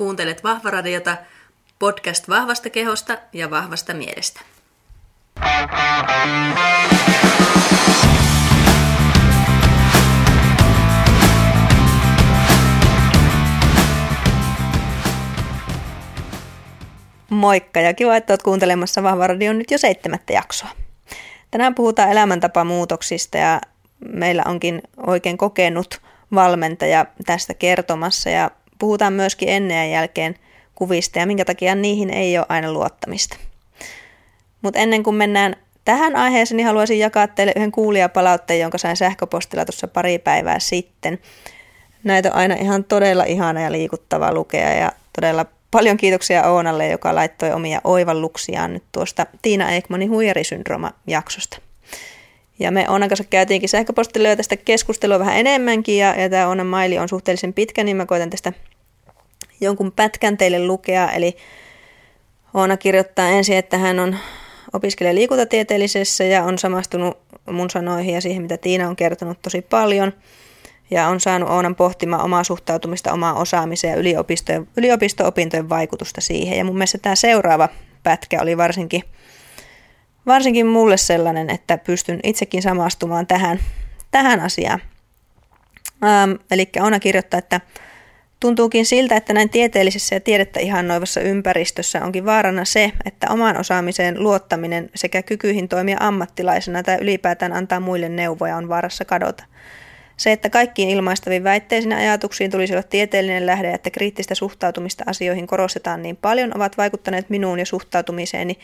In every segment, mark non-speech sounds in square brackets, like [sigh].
Kuuntelet Vahvaradiota, podcast vahvasta kehosta ja vahvasta mielestä. Moikka ja kiva, että olet kuuntelemassa Vahvaradion nyt jo seitsemättä jaksoa. Tänään puhutaan elämäntapamuutoksista ja meillä onkin oikein kokenut valmentaja tästä kertomassa ja puhutaan myöskin ennen ja jälkeen kuvista ja minkä takia niihin ei ole aina luottamista. Mutta ennen kuin mennään tähän aiheeseen, niin haluaisin jakaa teille yhden kuulijapalautteen, jonka sain sähköpostilla tuossa pari päivää sitten. Näitä on aina ihan todella ihana ja liikuttava lukea ja todella paljon kiitoksia Oonalle, joka laittoi omia oivalluksiaan nyt tuosta Tiina Ekmanin huijarisyndrooma-jaksosta. Ja me Oonan kanssa käytiinkin sähköpostilla tästä keskustelua vähän enemmänkin ja, ja tämä Oonan maili on suhteellisen pitkä, niin mä koitan tästä jonkun pätkän teille lukea. Eli Oona kirjoittaa ensin, että hän on opiskelee liikuntatieteellisessä ja on samastunut mun sanoihin ja siihen, mitä Tiina on kertonut tosi paljon. Ja on saanut Oonan pohtimaan omaa suhtautumista, omaa osaamiseen ja yliopisto- yliopisto-opintojen vaikutusta siihen. Ja mun mielestä tämä seuraava pätkä oli varsinkin, varsinkin mulle sellainen, että pystyn itsekin samastumaan tähän, tähän asiaan. Ähm, eli Oona kirjoittaa, että Tuntuukin siltä, että näin tieteellisessä ja tiedettä ihannoivassa ympäristössä onkin vaarana se, että omaan osaamiseen luottaminen sekä kykyihin toimia ammattilaisena tai ylipäätään antaa muille neuvoja on vaarassa kadota. Se, että kaikkiin ilmaistaviin väitteisiin ja ajatuksiin tulisi olla tieteellinen lähde, että kriittistä suhtautumista asioihin korostetaan niin paljon, ovat vaikuttaneet minuun ja suhtautumiseeni,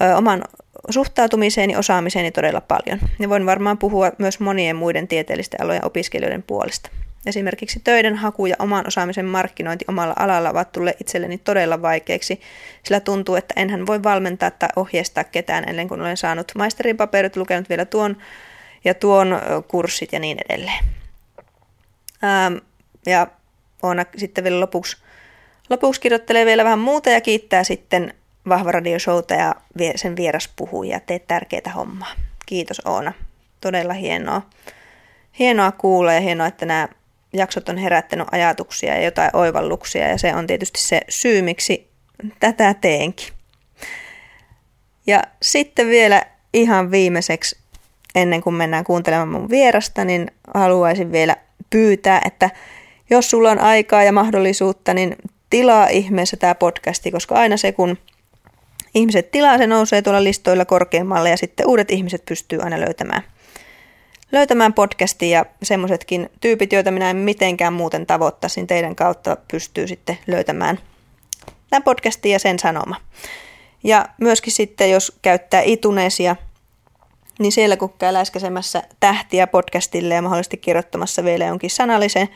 ö, oman suhtautumiseeni, osaamiseeni todella paljon. Ja voin varmaan puhua myös monien muiden tieteellisten alojen opiskelijoiden puolesta. Esimerkiksi töiden haku ja oman osaamisen markkinointi omalla alalla ovat tulleet itselleni todella vaikeiksi, sillä tuntuu, että enhän voi valmentaa tai ohjeistaa ketään ennen kuin olen saanut maisterin paperit, lukenut vielä tuon ja tuon kurssit ja niin edelleen. Ähm, ja Oona sitten vielä lopuksi, lopuksi kirjoittelee vielä vähän muuta ja kiittää sitten Vahva Radioshowta ja sen vieraspuhujia. Teet tärkeitä hommaa. Kiitos Oona. Todella hienoa. Hienoa kuulla ja hienoa, että nämä jaksot on herättänyt ajatuksia ja jotain oivalluksia ja se on tietysti se syy, miksi tätä teenkin. Ja sitten vielä ihan viimeiseksi, ennen kuin mennään kuuntelemaan mun vierasta, niin haluaisin vielä pyytää, että jos sulla on aikaa ja mahdollisuutta, niin tilaa ihmeessä tämä podcasti, koska aina se, kun ihmiset tilaa, se nousee tuolla listoilla korkeammalle ja sitten uudet ihmiset pystyy aina löytämään löytämään podcastia ja semmoisetkin tyypit, joita minä en mitenkään muuten tavoittaisin teidän kautta pystyy sitten löytämään tämän podcastin ja sen sanoma. Ja myöskin sitten, jos käyttää itunesia, niin siellä kun käy läskäsemässä tähtiä podcastille ja mahdollisesti kirjoittamassa vielä jonkin sanallisen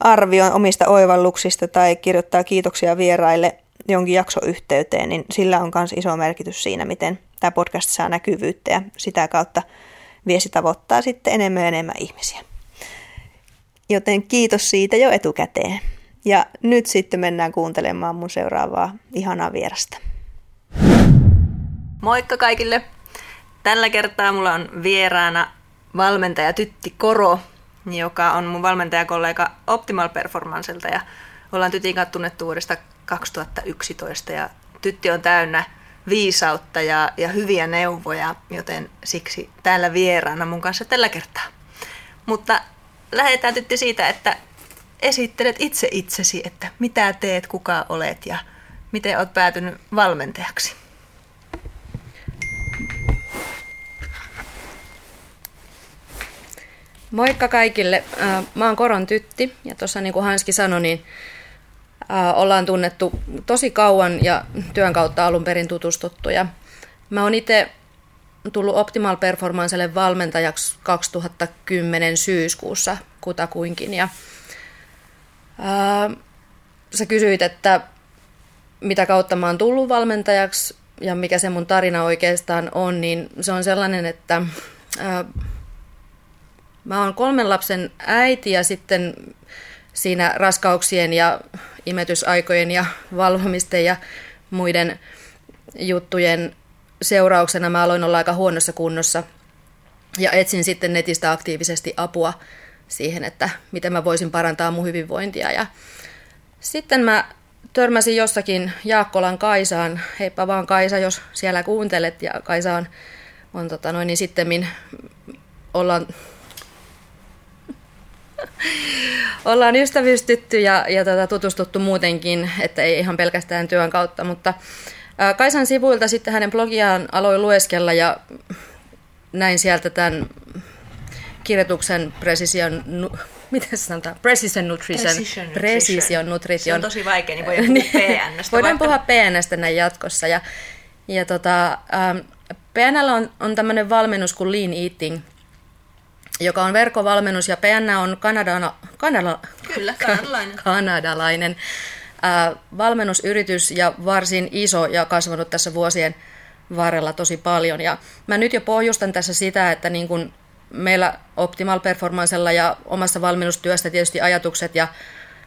arvion omista oivalluksista tai kirjoittaa kiitoksia vieraille jonkin jaksoyhteyteen, niin sillä on myös iso merkitys siinä, miten tämä podcast saa näkyvyyttä ja sitä kautta viesi tavoittaa sitten enemmän ja enemmän ihmisiä. Joten kiitos siitä jo etukäteen. Ja nyt sitten mennään kuuntelemaan mun seuraavaa ihanaa vierasta. Moikka kaikille! Tällä kertaa mulla on vieraana valmentaja Tytti Koro, joka on mun valmentajakollega Optimal Performancelta ja ollaan Tytin kanssa tunnettu 2011 ja Tytti on täynnä viisautta ja, ja hyviä neuvoja, joten siksi täällä vieraana mun kanssa tällä kertaa. Mutta lähdetään tytti siitä, että esittelet itse itsesi, että mitä teet, kuka olet ja miten olet päätynyt valmentajaksi. Moikka kaikille. Mä oon Koron tytti ja tuossa niin kuin Hanski sanoi, niin ollaan tunnettu tosi kauan ja työn kautta alun perin tutustuttu. Ja mä oon itse tullut Optimal Performancelle valmentajaksi 2010 syyskuussa kutakuinkin. Ja, äh, sä kysyit, että mitä kautta mä oon tullut valmentajaksi ja mikä se mun tarina oikeastaan on, niin se on sellainen, että äh, mä oon kolmen lapsen äiti ja sitten siinä raskauksien ja imetysaikojen ja valvomisten ja muiden juttujen seurauksena mä aloin olla aika huonossa kunnossa ja etsin sitten netistä aktiivisesti apua siihen, että miten mä voisin parantaa mun hyvinvointia. Ja sitten mä törmäsin jossakin Jaakkolan Kaisaan. Heippa vaan Kaisa, jos siellä kuuntelet. Ja Kaisa on, on tota noin, niin sitten ollaan, [laughs] ollaan ystävystytty ja, ja tota, tutustuttu muutenkin, että ei ihan pelkästään työn kautta, mutta Kaisan sivuilta sitten hänen blogiaan aloin lueskella ja näin sieltä tämän kirjoituksen Precision, miten sanotaan, Precision Nutrition. Precision Nutrition. Precision Nutrition. Se on tosi vaikea, niin voidaan puhua PNstä. voidaan puhua PNstä näin jatkossa. Ja, ja tota, ähm, PNL on, on tämmöinen valmennus kuin Lean Eating, joka on verkkovalmennus, ja PN on kanadana, kanada, Kyllä, kanadalainen. kanadalainen äh, valmennusyritys ja varsin iso ja kasvanut tässä vuosien varrella tosi paljon. Ja mä nyt jo pohjustan tässä sitä, että niin kun meillä Optimal Performancella ja omassa valmennustyössä tietysti ajatukset ja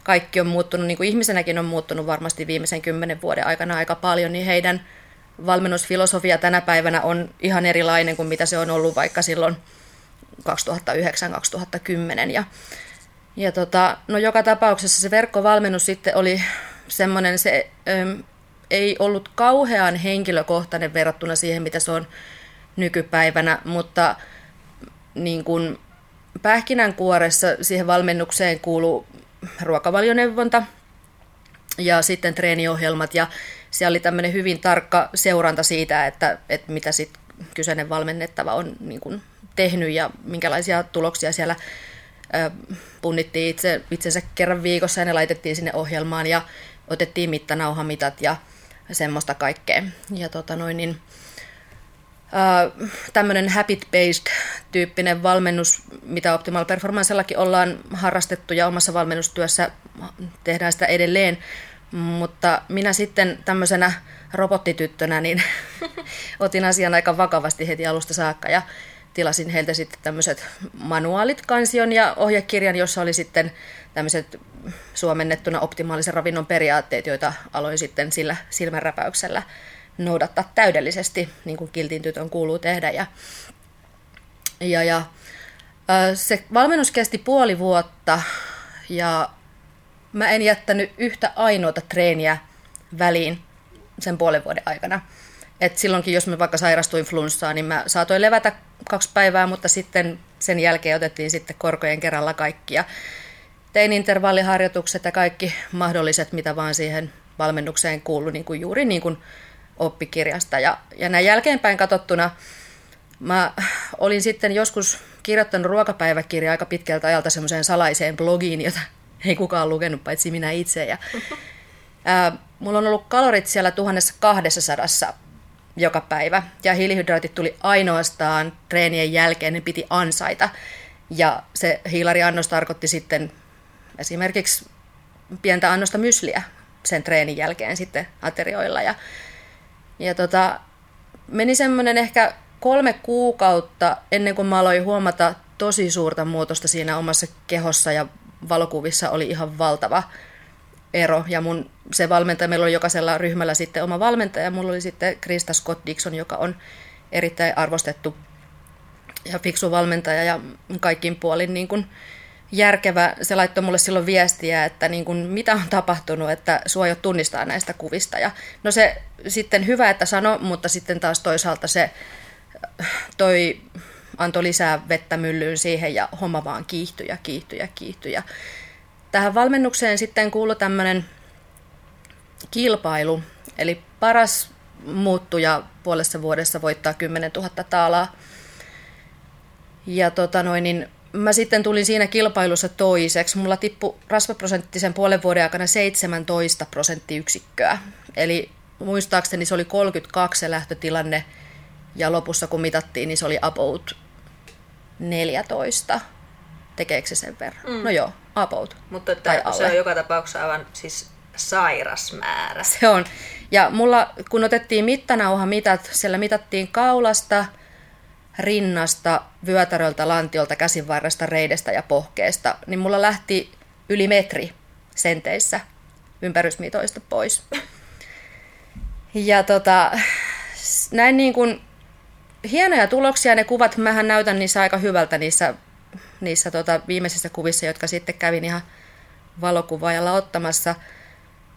kaikki on muuttunut, niin kuin ihmisenäkin on muuttunut varmasti viimeisen kymmenen vuoden aikana aika paljon, niin heidän valmennusfilosofia tänä päivänä on ihan erilainen kuin mitä se on ollut vaikka silloin 2009-2010. Ja, ja tota, no joka tapauksessa se verkkovalmennus sitten oli semmoinen, se äm, ei ollut kauhean henkilökohtainen verrattuna siihen, mitä se on nykypäivänä, mutta niin kuin pähkinänkuoressa siihen valmennukseen kuuluu ruokavalioneuvonta ja sitten treeniohjelmat ja siellä oli tämmöinen hyvin tarkka seuranta siitä, että, että mitä sitten kyseinen valmennettava on niin kuin tehnyt ja minkälaisia tuloksia siellä punnittiin itse, itsensä kerran viikossa ja ne laitettiin sinne ohjelmaan ja otettiin mittanauhamitat ja semmoista kaikkea. Ja tota noin, niin, äh, tämmöinen habit-based tyyppinen valmennus, mitä Optimal Performancellakin ollaan harrastettu ja omassa valmennustyössä tehdään sitä edelleen, mutta minä sitten tämmöisenä robottityttönä niin [laughs] otin asian aika vakavasti heti alusta saakka ja tilasin heiltä sitten tämmöiset manuaalit, kansion ja ohjekirjan, jossa oli sitten tämmöiset suomennettuna optimaalisen ravinnon periaatteet, joita aloin sitten sillä silmänräpäyksellä noudattaa täydellisesti, niin kuin kiltin tytön kuuluu tehdä. Ja, ja, ja se valmennus kesti puoli vuotta ja mä en jättänyt yhtä ainoata treeniä väliin sen puolen vuoden aikana. Et silloinkin, jos mä vaikka sairastuin flunssaan, niin mä saatoin levätä kaksi päivää, mutta sitten sen jälkeen otettiin sitten korkojen kerralla kaikkia. Tein intervalliharjoitukset ja kaikki mahdolliset, mitä vaan siihen valmennukseen kuului, niin kuin juuri niin kuin oppikirjasta. Ja, ja näin jälkeenpäin katsottuna mä olin sitten joskus kirjoittanut ruokapäiväkirjaa aika pitkältä ajalta semmoiseen salaiseen blogiin, jota [laughs] ei kukaan lukenut paitsi minä itse. Ja, ää, mulla on ollut kalorit siellä 1200 joka päivä. Ja hiilihydraatit tuli ainoastaan treenien jälkeen, ne piti ansaita. Ja se hiilariannos tarkoitti sitten esimerkiksi pientä annosta mysliä sen treenin jälkeen sitten aterioilla. Ja, ja tota, meni semmoinen ehkä kolme kuukautta ennen kuin mä aloin huomata tosi suurta muutosta siinä omassa kehossa ja valokuvissa oli ihan valtava ero. Ja mun se valmentaja, meillä oli jokaisella ryhmällä sitten oma valmentaja. Mulla oli sitten Krista Scott Dixon, joka on erittäin arvostettu ja fiksu valmentaja ja kaikkin puolin niin kuin järkevä. Se laittoi mulle silloin viestiä, että niin kuin, mitä on tapahtunut, että sua jo tunnistaa näistä kuvista. Ja no se sitten hyvä, että sano, mutta sitten taas toisaalta se toi antoi lisää vettä myllyyn siihen ja homma vaan kiihtyi ja kiihtyi ja kiihtyi. Tähän valmennukseen sitten kuului tämmöinen kilpailu, eli paras muuttuja puolessa vuodessa voittaa 10 000 taalaa. Ja tota noin, niin mä sitten tulin siinä kilpailussa toiseksi. Mulla tippui rasvaprosenttisen puolen vuoden aikana 17 prosenttiyksikköä. Eli muistaakseni se oli 32 se lähtötilanne, ja lopussa kun mitattiin, niin se oli about 14. Tekeekö se sen verran? Mm. No joo, about. Mutta että se on joka tapauksessa aivan siis sairas määrä. Se on. Ja mulla, kun otettiin mittanauha mitat, siellä mitattiin kaulasta, rinnasta, vyötäröltä, lantiolta, käsivarresta, reidestä ja pohkeesta, niin mulla lähti yli metri senteissä ympärysmitoista pois. [laughs] Ja tota, näin niin kuin hienoja tuloksia ne kuvat, mähän näytän niissä aika hyvältä niissä, niissä tota viimeisissä kuvissa, jotka sitten kävin ihan valokuvaajalla ottamassa –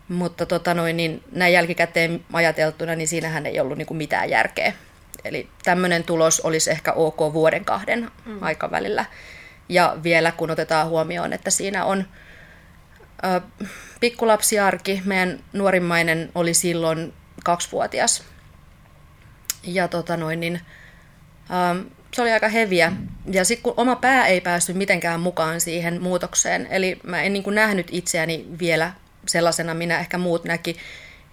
Mutta tota noin, niin näin jälkikäteen ajateltuna, niin siinähän ei ollut niin kuin mitään järkeä. Eli tämmöinen tulos olisi ehkä ok vuoden kahden mm. aikavälillä. Ja vielä kun otetaan huomioon, että siinä on ö, pikkulapsiarki, meidän nuorimmainen oli silloin kaksivuotias. Ja tota noin, niin, ö, se oli aika heviä. Ja sitten kun oma pää ei päässyt mitenkään mukaan siihen muutokseen, eli mä en niin kuin nähnyt itseäni vielä sellaisena, minä ehkä muut näki.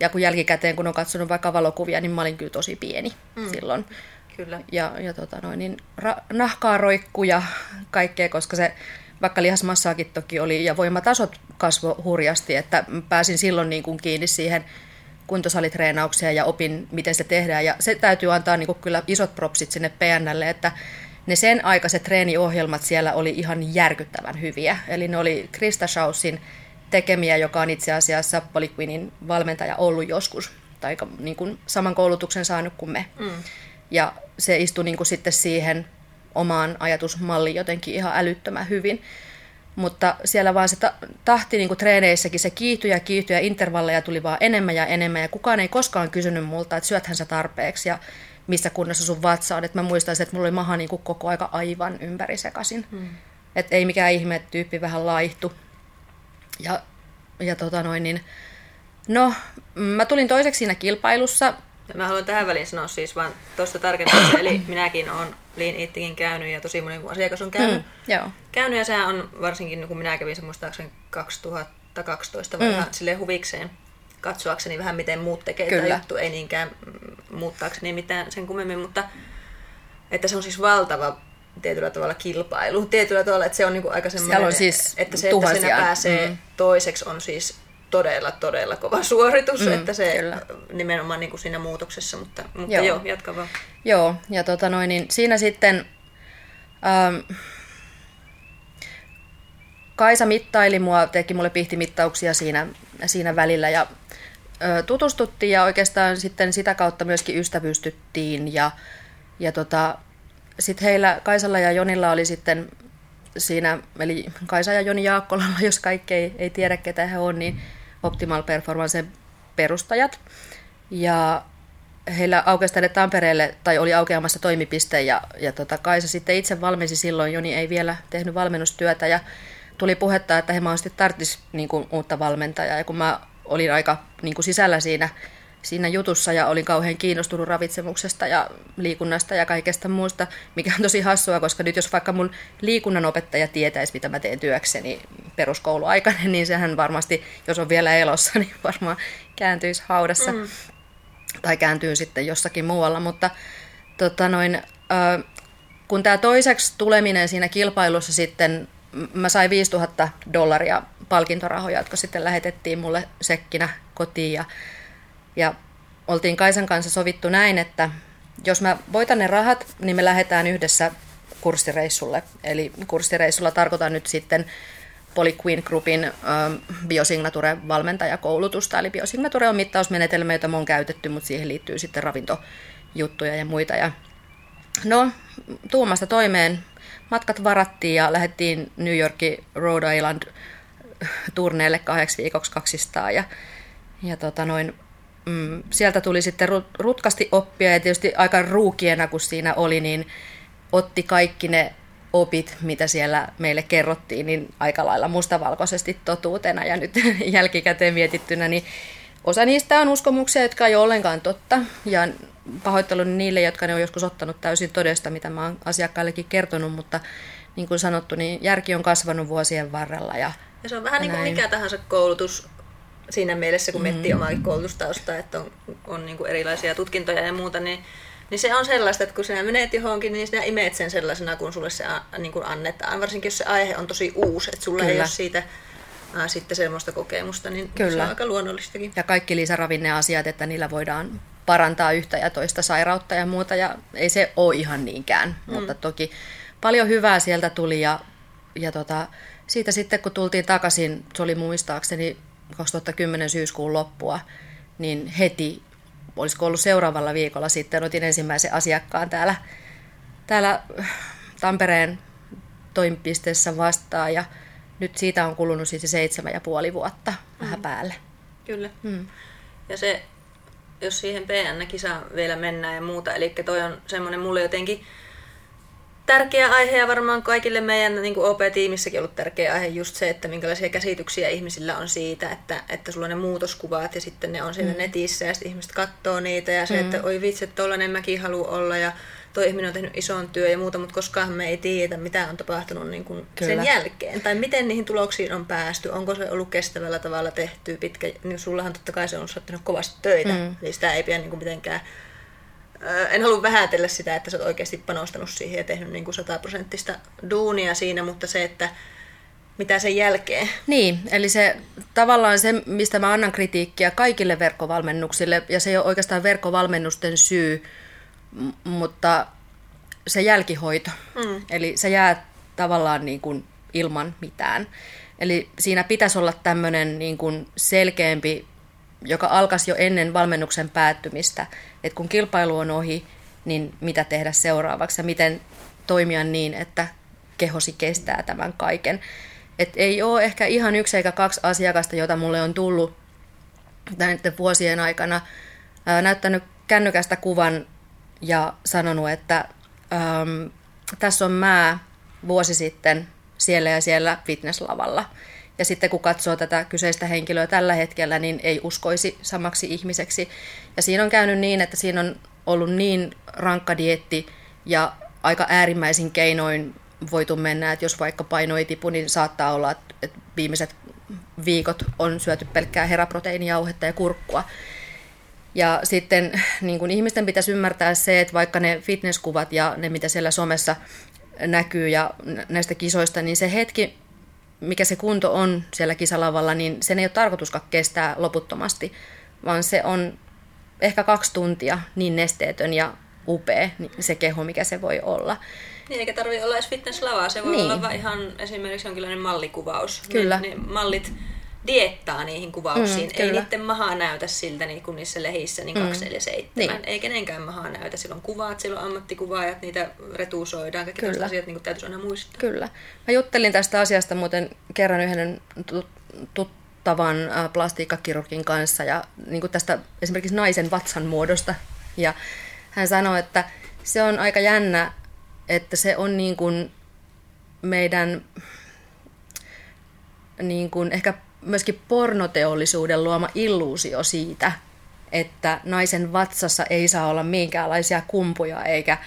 Ja kun jälkikäteen, kun on katsonut vaikka valokuvia, niin mä olin kyllä tosi pieni mm. silloin. Kyllä. Ja, ja tota noin, niin ra- nahkaa roikku ja kaikkea, koska se vaikka lihasmassaakin toki oli ja voimatasot kasvo hurjasti, että pääsin silloin niin kuin kiinni siihen kuntosalitreenaukseen ja opin, miten se tehdään. Ja se täytyy antaa niin kuin kyllä isot propsit sinne PNlle, että ne sen aikaiset treeniohjelmat siellä oli ihan järkyttävän hyviä. Eli ne oli Krista Schausin tekemiä, joka on itse asiassa Polyquinin valmentaja ollut joskus, tai niin kuin saman koulutuksen saanut kuin me. Mm. Ja se istui niin kuin sitten siihen omaan ajatusmalliin jotenkin ihan älyttömän hyvin. Mutta siellä vaan se tahti niin kuin treeneissäkin, se kiihtyi ja kiihtyi ja intervalleja tuli vaan enemmän ja enemmän. Ja kukaan ei koskaan kysynyt multa, että syöthän sä tarpeeksi ja missä kunnossa sun vatsa on. Että mä muistaisin, että mulla oli maha niin kuin koko aika aivan ympäri sekaisin. Hmm. Että ei mikään ihme, että tyyppi vähän laihtu. Ja, ja tota noin, niin, no, mä tulin toiseksi siinä kilpailussa Mä haluan tähän väliin sanoa siis vaan tuosta tarkennuksen, eli minäkin olen Lean Eatikin käynyt ja tosi moni asiakas on käynyt. Mm, joo. käynyt ja sehän on varsinkin, niin kun minä kävin se muistaakseni 2012 mm. vähän sille huvikseen katsoakseni vähän miten muut tekee Kyllä. tämä juttu, ei niinkään muuttaakseni mitään sen kummemmin, mutta että se on siis valtava tietyllä tavalla kilpailu. Tietyllä tavalla, että se on niin kuin aika semmoinen, on siis että se, että sinä pääsee mm. toiseksi on siis todella, todella kova suoritus, mm, että se kyllä. nimenomaan niin kuin siinä muutoksessa, mutta, mutta joo. joo, jatka vaan. Joo, ja tota noin, niin siinä sitten ähm, Kaisa mittaili mua, teki mulle pihtimittauksia siinä, siinä välillä ja ö, tutustuttiin ja oikeastaan sitten sitä kautta myöskin ystävystyttiin ja, ja tota, sitten heillä, Kaisalla ja Jonilla oli sitten siinä, eli Kaisa ja Joni Jaakkolalla, [laughs] jos kaikki ei, ei tiedä ketä he on, niin Optimal Performance perustajat. Ja heillä aukesi tänne Tampereelle, tai oli aukeamassa toimipiste, ja, ja tota, Kaisa sitten itse valmensi silloin, Joni ei vielä tehnyt valmennustyötä, ja tuli puhetta, että he mahdollisesti tarvitsisivat niin uutta valmentajaa, ja kun mä olin aika niin kuin sisällä siinä siinä jutussa ja olin kauhean kiinnostunut ravitsemuksesta ja liikunnasta ja kaikesta muusta, mikä on tosi hassua, koska nyt jos vaikka mun liikunnan opettaja tietäisi, mitä mä teen työkseni peruskouluaikana, [laughs] niin sehän varmasti, jos on vielä elossa, [laughs] niin varmaan kääntyisi haudassa mm. tai kääntyy sitten jossakin muualla, mutta tota noin, äh, kun tämä toiseksi tuleminen siinä kilpailussa sitten, mä sain 5000 dollaria palkintorahoja, jotka sitten lähetettiin mulle sekkinä kotiin ja ja oltiin Kaisan kanssa sovittu näin, että jos mä voitan ne rahat, niin me lähdetään yhdessä kurssireissulle. Eli kurssireissulla tarkoitan nyt sitten Polyqueen Groupin ähm, Biosignature-valmentajakoulutusta. Eli Biosignature on mittausmenetelmä, jota me on käytetty, mutta siihen liittyy sitten ravintojuttuja ja muita. Ja no, tuumasta toimeen matkat varattiin ja lähdettiin New Yorkin Rhode Island turneelle kahdeksi viikoksi 200. Ja, ja tota noin, mm, sieltä tuli sitten rutkasti oppia ja tietysti aika ruukiena kun siinä oli, niin otti kaikki ne opit, mitä siellä meille kerrottiin, niin aika lailla mustavalkoisesti totuutena. Ja nyt [laughs] jälkikäteen mietittynä, niin osa niistä on uskomuksia, jotka ei ole ollenkaan totta. Ja pahoittelun niille, jotka ne on joskus ottanut täysin todesta, mitä mä oon asiakkaillekin kertonut, mutta niin kuin sanottu, niin järki on kasvanut vuosien varrella. Ja, ja se on vähän niin kuin mikä tahansa koulutus siinä mielessä, kun miettii mm. omaa koulutustausta, että on, on niin kuin erilaisia tutkintoja ja muuta, niin, niin se on sellaista, että kun sinä menet johonkin, niin sinä imeet sen sellaisena, kun sulle se niin kuin annetaan. Varsinkin jos se aihe on tosi uusi, että sulla Kyllä. ei ole siitä ää, sitten semmoista kokemusta, niin Kyllä. se on aika luonnollistakin. Ja kaikki lisäravinneasiat, että niillä voidaan parantaa yhtä ja toista sairautta ja muuta, ja ei se ole ihan niinkään, mm. mutta toki paljon hyvää sieltä tuli, ja, ja tota, siitä sitten kun tultiin takaisin, se oli muistaakseni 2010 syyskuun loppua, niin heti, olisiko ollut seuraavalla viikolla sitten, otin ensimmäisen asiakkaan täällä, täällä Tampereen toimipisteessä vastaan ja nyt siitä on kulunut siis seitsemän ja puoli vuotta vähän mm. päälle. Kyllä. Mm. Ja se, jos siihen PN-kisaan vielä mennään ja muuta, eli toi on semmoinen mulle jotenkin tärkeä aihe ja varmaan kaikille meidän niin kuin OP-tiimissäkin ollut tärkeä aihe just se, että minkälaisia käsityksiä ihmisillä on siitä, että, että sulla on ne muutoskuvat ja sitten ne on siinä mm. netissä ja sitten ihmiset katsoo niitä ja se, mm. että oi vitsi, että tollanen mäkin haluan olla ja toi ihminen on tehnyt ison työn ja muuta, mutta koskaan me ei tiedä, mitä on tapahtunut niin kuin sen jälkeen. Tai miten niihin tuloksiin on päästy, onko se ollut kestävällä tavalla tehty pitkä. Niin sullahan totta kai se on saattanut kovasti töitä, mm. eli sitä ei pidä niin kuin mitenkään en halua vähätellä sitä, että sä oot oikeasti panostanut siihen ja tehnyt niin kuin sataprosenttista duunia siinä, mutta se, että mitä sen jälkeen. Niin, eli se tavallaan se, mistä mä annan kritiikkiä kaikille verkkovalmennuksille, ja se ei ole oikeastaan verkkovalmennusten syy, mutta se jälkihoito. Mm. Eli se jää tavallaan niin kuin ilman mitään. Eli siinä pitäisi olla tämmöinen niin kuin selkeämpi joka alkaisi jo ennen valmennuksen päättymistä, että kun kilpailu on ohi, niin mitä tehdä seuraavaksi ja miten toimia niin, että kehosi kestää tämän kaiken. Et ei ole ehkä ihan yksi eikä kaksi asiakasta, jota mulle on tullut näiden vuosien aikana, ää, näyttänyt kännykästä kuvan ja sanonut, että äm, tässä on mä vuosi sitten siellä ja siellä fitnesslavalla. Ja sitten kun katsoo tätä kyseistä henkilöä tällä hetkellä, niin ei uskoisi samaksi ihmiseksi. Ja siinä on käynyt niin, että siinä on ollut niin rankka dietti ja aika äärimmäisin keinoin voitu mennä, että jos vaikka paino ei tipu, niin saattaa olla, että viimeiset viikot on syöty pelkkää heraproteiinijauhetta ja kurkkua. Ja sitten niin kun ihmisten pitäisi ymmärtää se, että vaikka ne fitnesskuvat ja ne, mitä siellä somessa näkyy ja näistä kisoista, niin se hetki, mikä se kunto on siellä kisalavalla, niin sen ei ole tarkoituskaan kestää loputtomasti, vaan se on ehkä kaksi tuntia niin nesteetön ja upea niin se keho, mikä se voi olla. Niin, eikä tarvitse olla edes fitnesslavaa, se voi niin. olla ihan esimerkiksi jonkinlainen mallikuvaus. Kyllä. Ne, ne mallit diettaa niihin kuvauksiin. Mm, ei niiden mahaa näytä siltä niin kuin niissä lehissä niin 247. Mm. Niin. Ei kenenkään mahaa näytä. Silloin kuvaat, silloin ammattikuvaajat, niitä retuusoidaan. Kaikki Kyllä. asiat niin kuin täytyisi aina muistaa. Kyllä. Mä juttelin tästä asiasta muuten kerran yhden tuttavan plastiikkakirurgin kanssa ja niin kuin tästä esimerkiksi naisen vatsan muodosta. Ja hän sanoi, että se on aika jännä, että se on niin kuin meidän niin kuin ehkä myöskin pornoteollisuuden luoma illuusio siitä, että naisen vatsassa ei saa olla minkäänlaisia kumpuja eikä,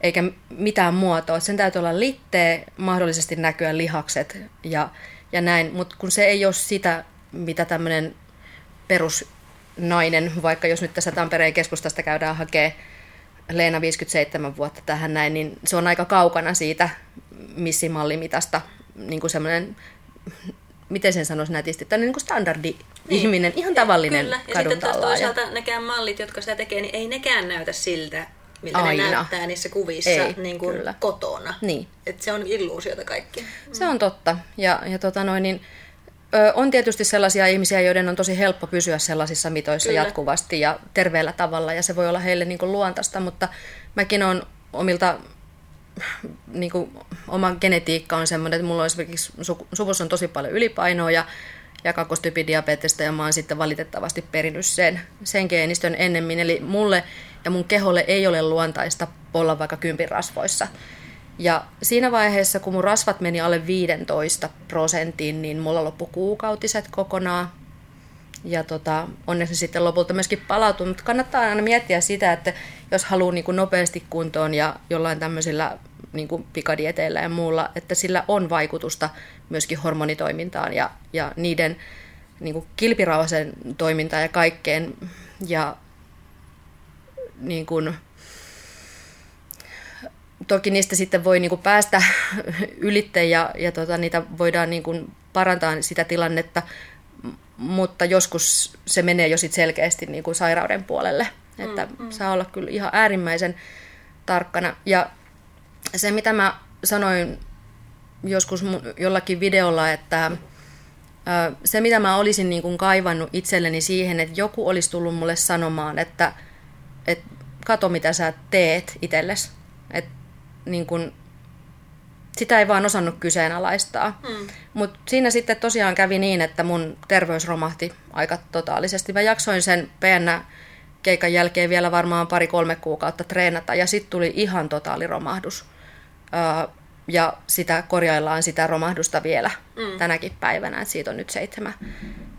eikä mitään muotoa. Sen täytyy olla litteä, mahdollisesti näkyä lihakset ja, ja näin, mutta kun se ei ole sitä, mitä tämmöinen perusnainen, vaikka jos nyt tässä Tampereen keskustasta käydään hakee Leena 57 vuotta tähän näin, niin se on aika kaukana siitä missimallimitasta niin kuin semmoinen miten sen sanoisi nätisti, tämmöinen niin kuin standardi niin. ihminen, ihan tavallinen Kyllä. Ja sitten taas toisaalta nekään mallit, jotka sitä tekee, niin ei nekään näytä siltä, miltä Aina. ne näyttää niissä kuvissa ei, niin kuin kyllä. kotona. Niin. Et se on illuusiota kaikki. Se on totta. Ja, ja tota noin, niin, ö, on tietysti sellaisia ihmisiä, joiden on tosi helppo pysyä sellaisissa mitoissa kyllä. jatkuvasti ja terveellä tavalla, ja se voi olla heille niin kuin luontaista, mutta mäkin olen omilta niin kuin, oma genetiikka on semmoinen, että mulla on esimerkiksi suvussa on tosi paljon ylipainoa ja, ja kakkostyypidiabetesta ja mä oon sitten valitettavasti perinnyt sen, sen geenistön ennemmin. Eli mulle ja mun keholle ei ole luontaista olla vaikka kympin rasvoissa. Ja siinä vaiheessa, kun mun rasvat meni alle 15 prosenttiin, niin mulla loppu kuukautiset kokonaan. Ja tota, onneksi sitten lopulta myöskin palautunut. Mutta kannattaa aina miettiä sitä, että jos haluaa niin kuin nopeasti kuntoon ja jollain tämmöisillä niin kuin pikadieteillä ja muulla, että sillä on vaikutusta myöskin hormonitoimintaan ja, ja niiden niin kuin kilpirauhasen toimintaan ja kaikkeen. Ja niin kuin, toki niistä sitten voi niin kuin päästä [laughs] ylitte ja, ja tota, niitä voidaan niin kuin parantaa sitä tilannetta, mutta joskus se menee jo sit selkeästi niin kuin sairauden puolelle. Että mm, mm. saa olla kyllä ihan äärimmäisen tarkkana. Ja se, mitä mä sanoin joskus jollakin videolla, että se, mitä mä olisin niin kuin kaivannut itselleni siihen, että joku olisi tullut mulle sanomaan, että, että kato, mitä sä teet itsellesi. Että niin kuin, sitä ei vaan osannut kyseenalaistaa. Mm. Mutta siinä sitten tosiaan kävi niin, että mun terveys romahti aika totaalisesti. Mä jaksoin sen PN keikan jälkeen vielä varmaan pari-kolme kuukautta treenata ja sitten tuli ihan totaaliromahdus. Öö, ja sitä korjaillaan sitä romahdusta vielä mm. tänäkin päivänä, että siitä on nyt seitsemän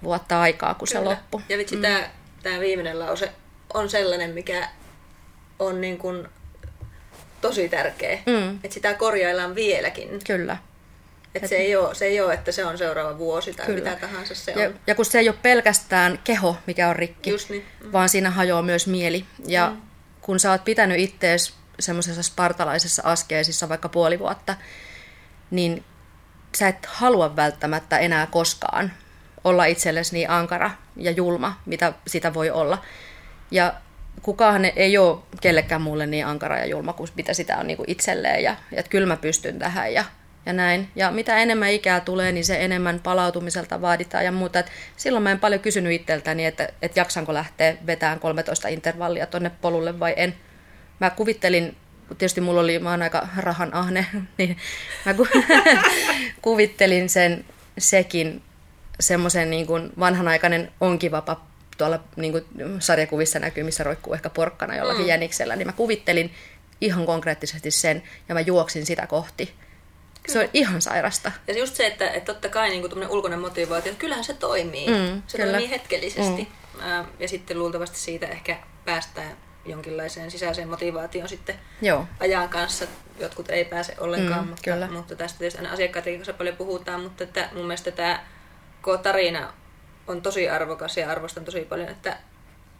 vuotta aikaa, kun Kyllä. se loppui. Ja vitsi, mm. tämä, tämä viimeinen lause on sellainen, mikä on niin kuin tosi tärkeä, mm. että sitä korjaillaan vieläkin. Kyllä. Et se, ei ole, se ei ole, että se on seuraava vuosi tai Kyllä. mitä tahansa se ja, on. Ja kun se ei ole pelkästään keho, mikä on rikki, Just niin. mm. vaan siinä hajoaa myös mieli. Ja mm. kun sä oot pitänyt ittees semmoisessa spartalaisessa askeesissa vaikka puoli vuotta, niin sä et halua välttämättä enää koskaan olla itsellesi niin ankara ja julma, mitä sitä voi olla. Ja kukaan ei ole kellekään mulle niin ankara ja julma kuin mitä sitä on niin kuin itselleen. Ja, ja että kyllä mä pystyn tähän ja, ja näin. Ja mitä enemmän ikää tulee, niin se enemmän palautumiselta vaaditaan ja muuta. Et silloin mä en paljon kysynyt itseltäni, että, että jaksanko lähteä vetämään 13 intervallia tonne polulle vai en. Mä kuvittelin tietysti mulla oli, mä oon aika rahan ahne, [laughs] niin mä [laughs] kuvittelin sen sekin semmoisen niin kuin vanhanaikainen onkivapa tuolla niin kuin sarjakuvissa näkyy, missä roikkuu ehkä porkkana jollakin mm. jäniksellä, niin mä kuvittelin ihan konkreettisesti sen ja mä juoksin sitä kohti. Kyllä. Se on ihan sairasta. Ja just se, että, että totta kai niin ulkoinen motivaatio, että kyllähän se toimii. Mm, se kyllä. toimii hetkellisesti. Mm. Ja sitten luultavasti siitä ehkä päästään jonkinlaiseen sisäiseen motivaatioon sitten Joo. ajan kanssa. Jotkut ei pääse ollenkaan, mm, mutta, kyllä. mutta tästä tietysti aina asiakkaiden kanssa paljon puhutaan, mutta että mun mielestä tämä tarina on tosi arvokas ja arvostan tosi paljon, että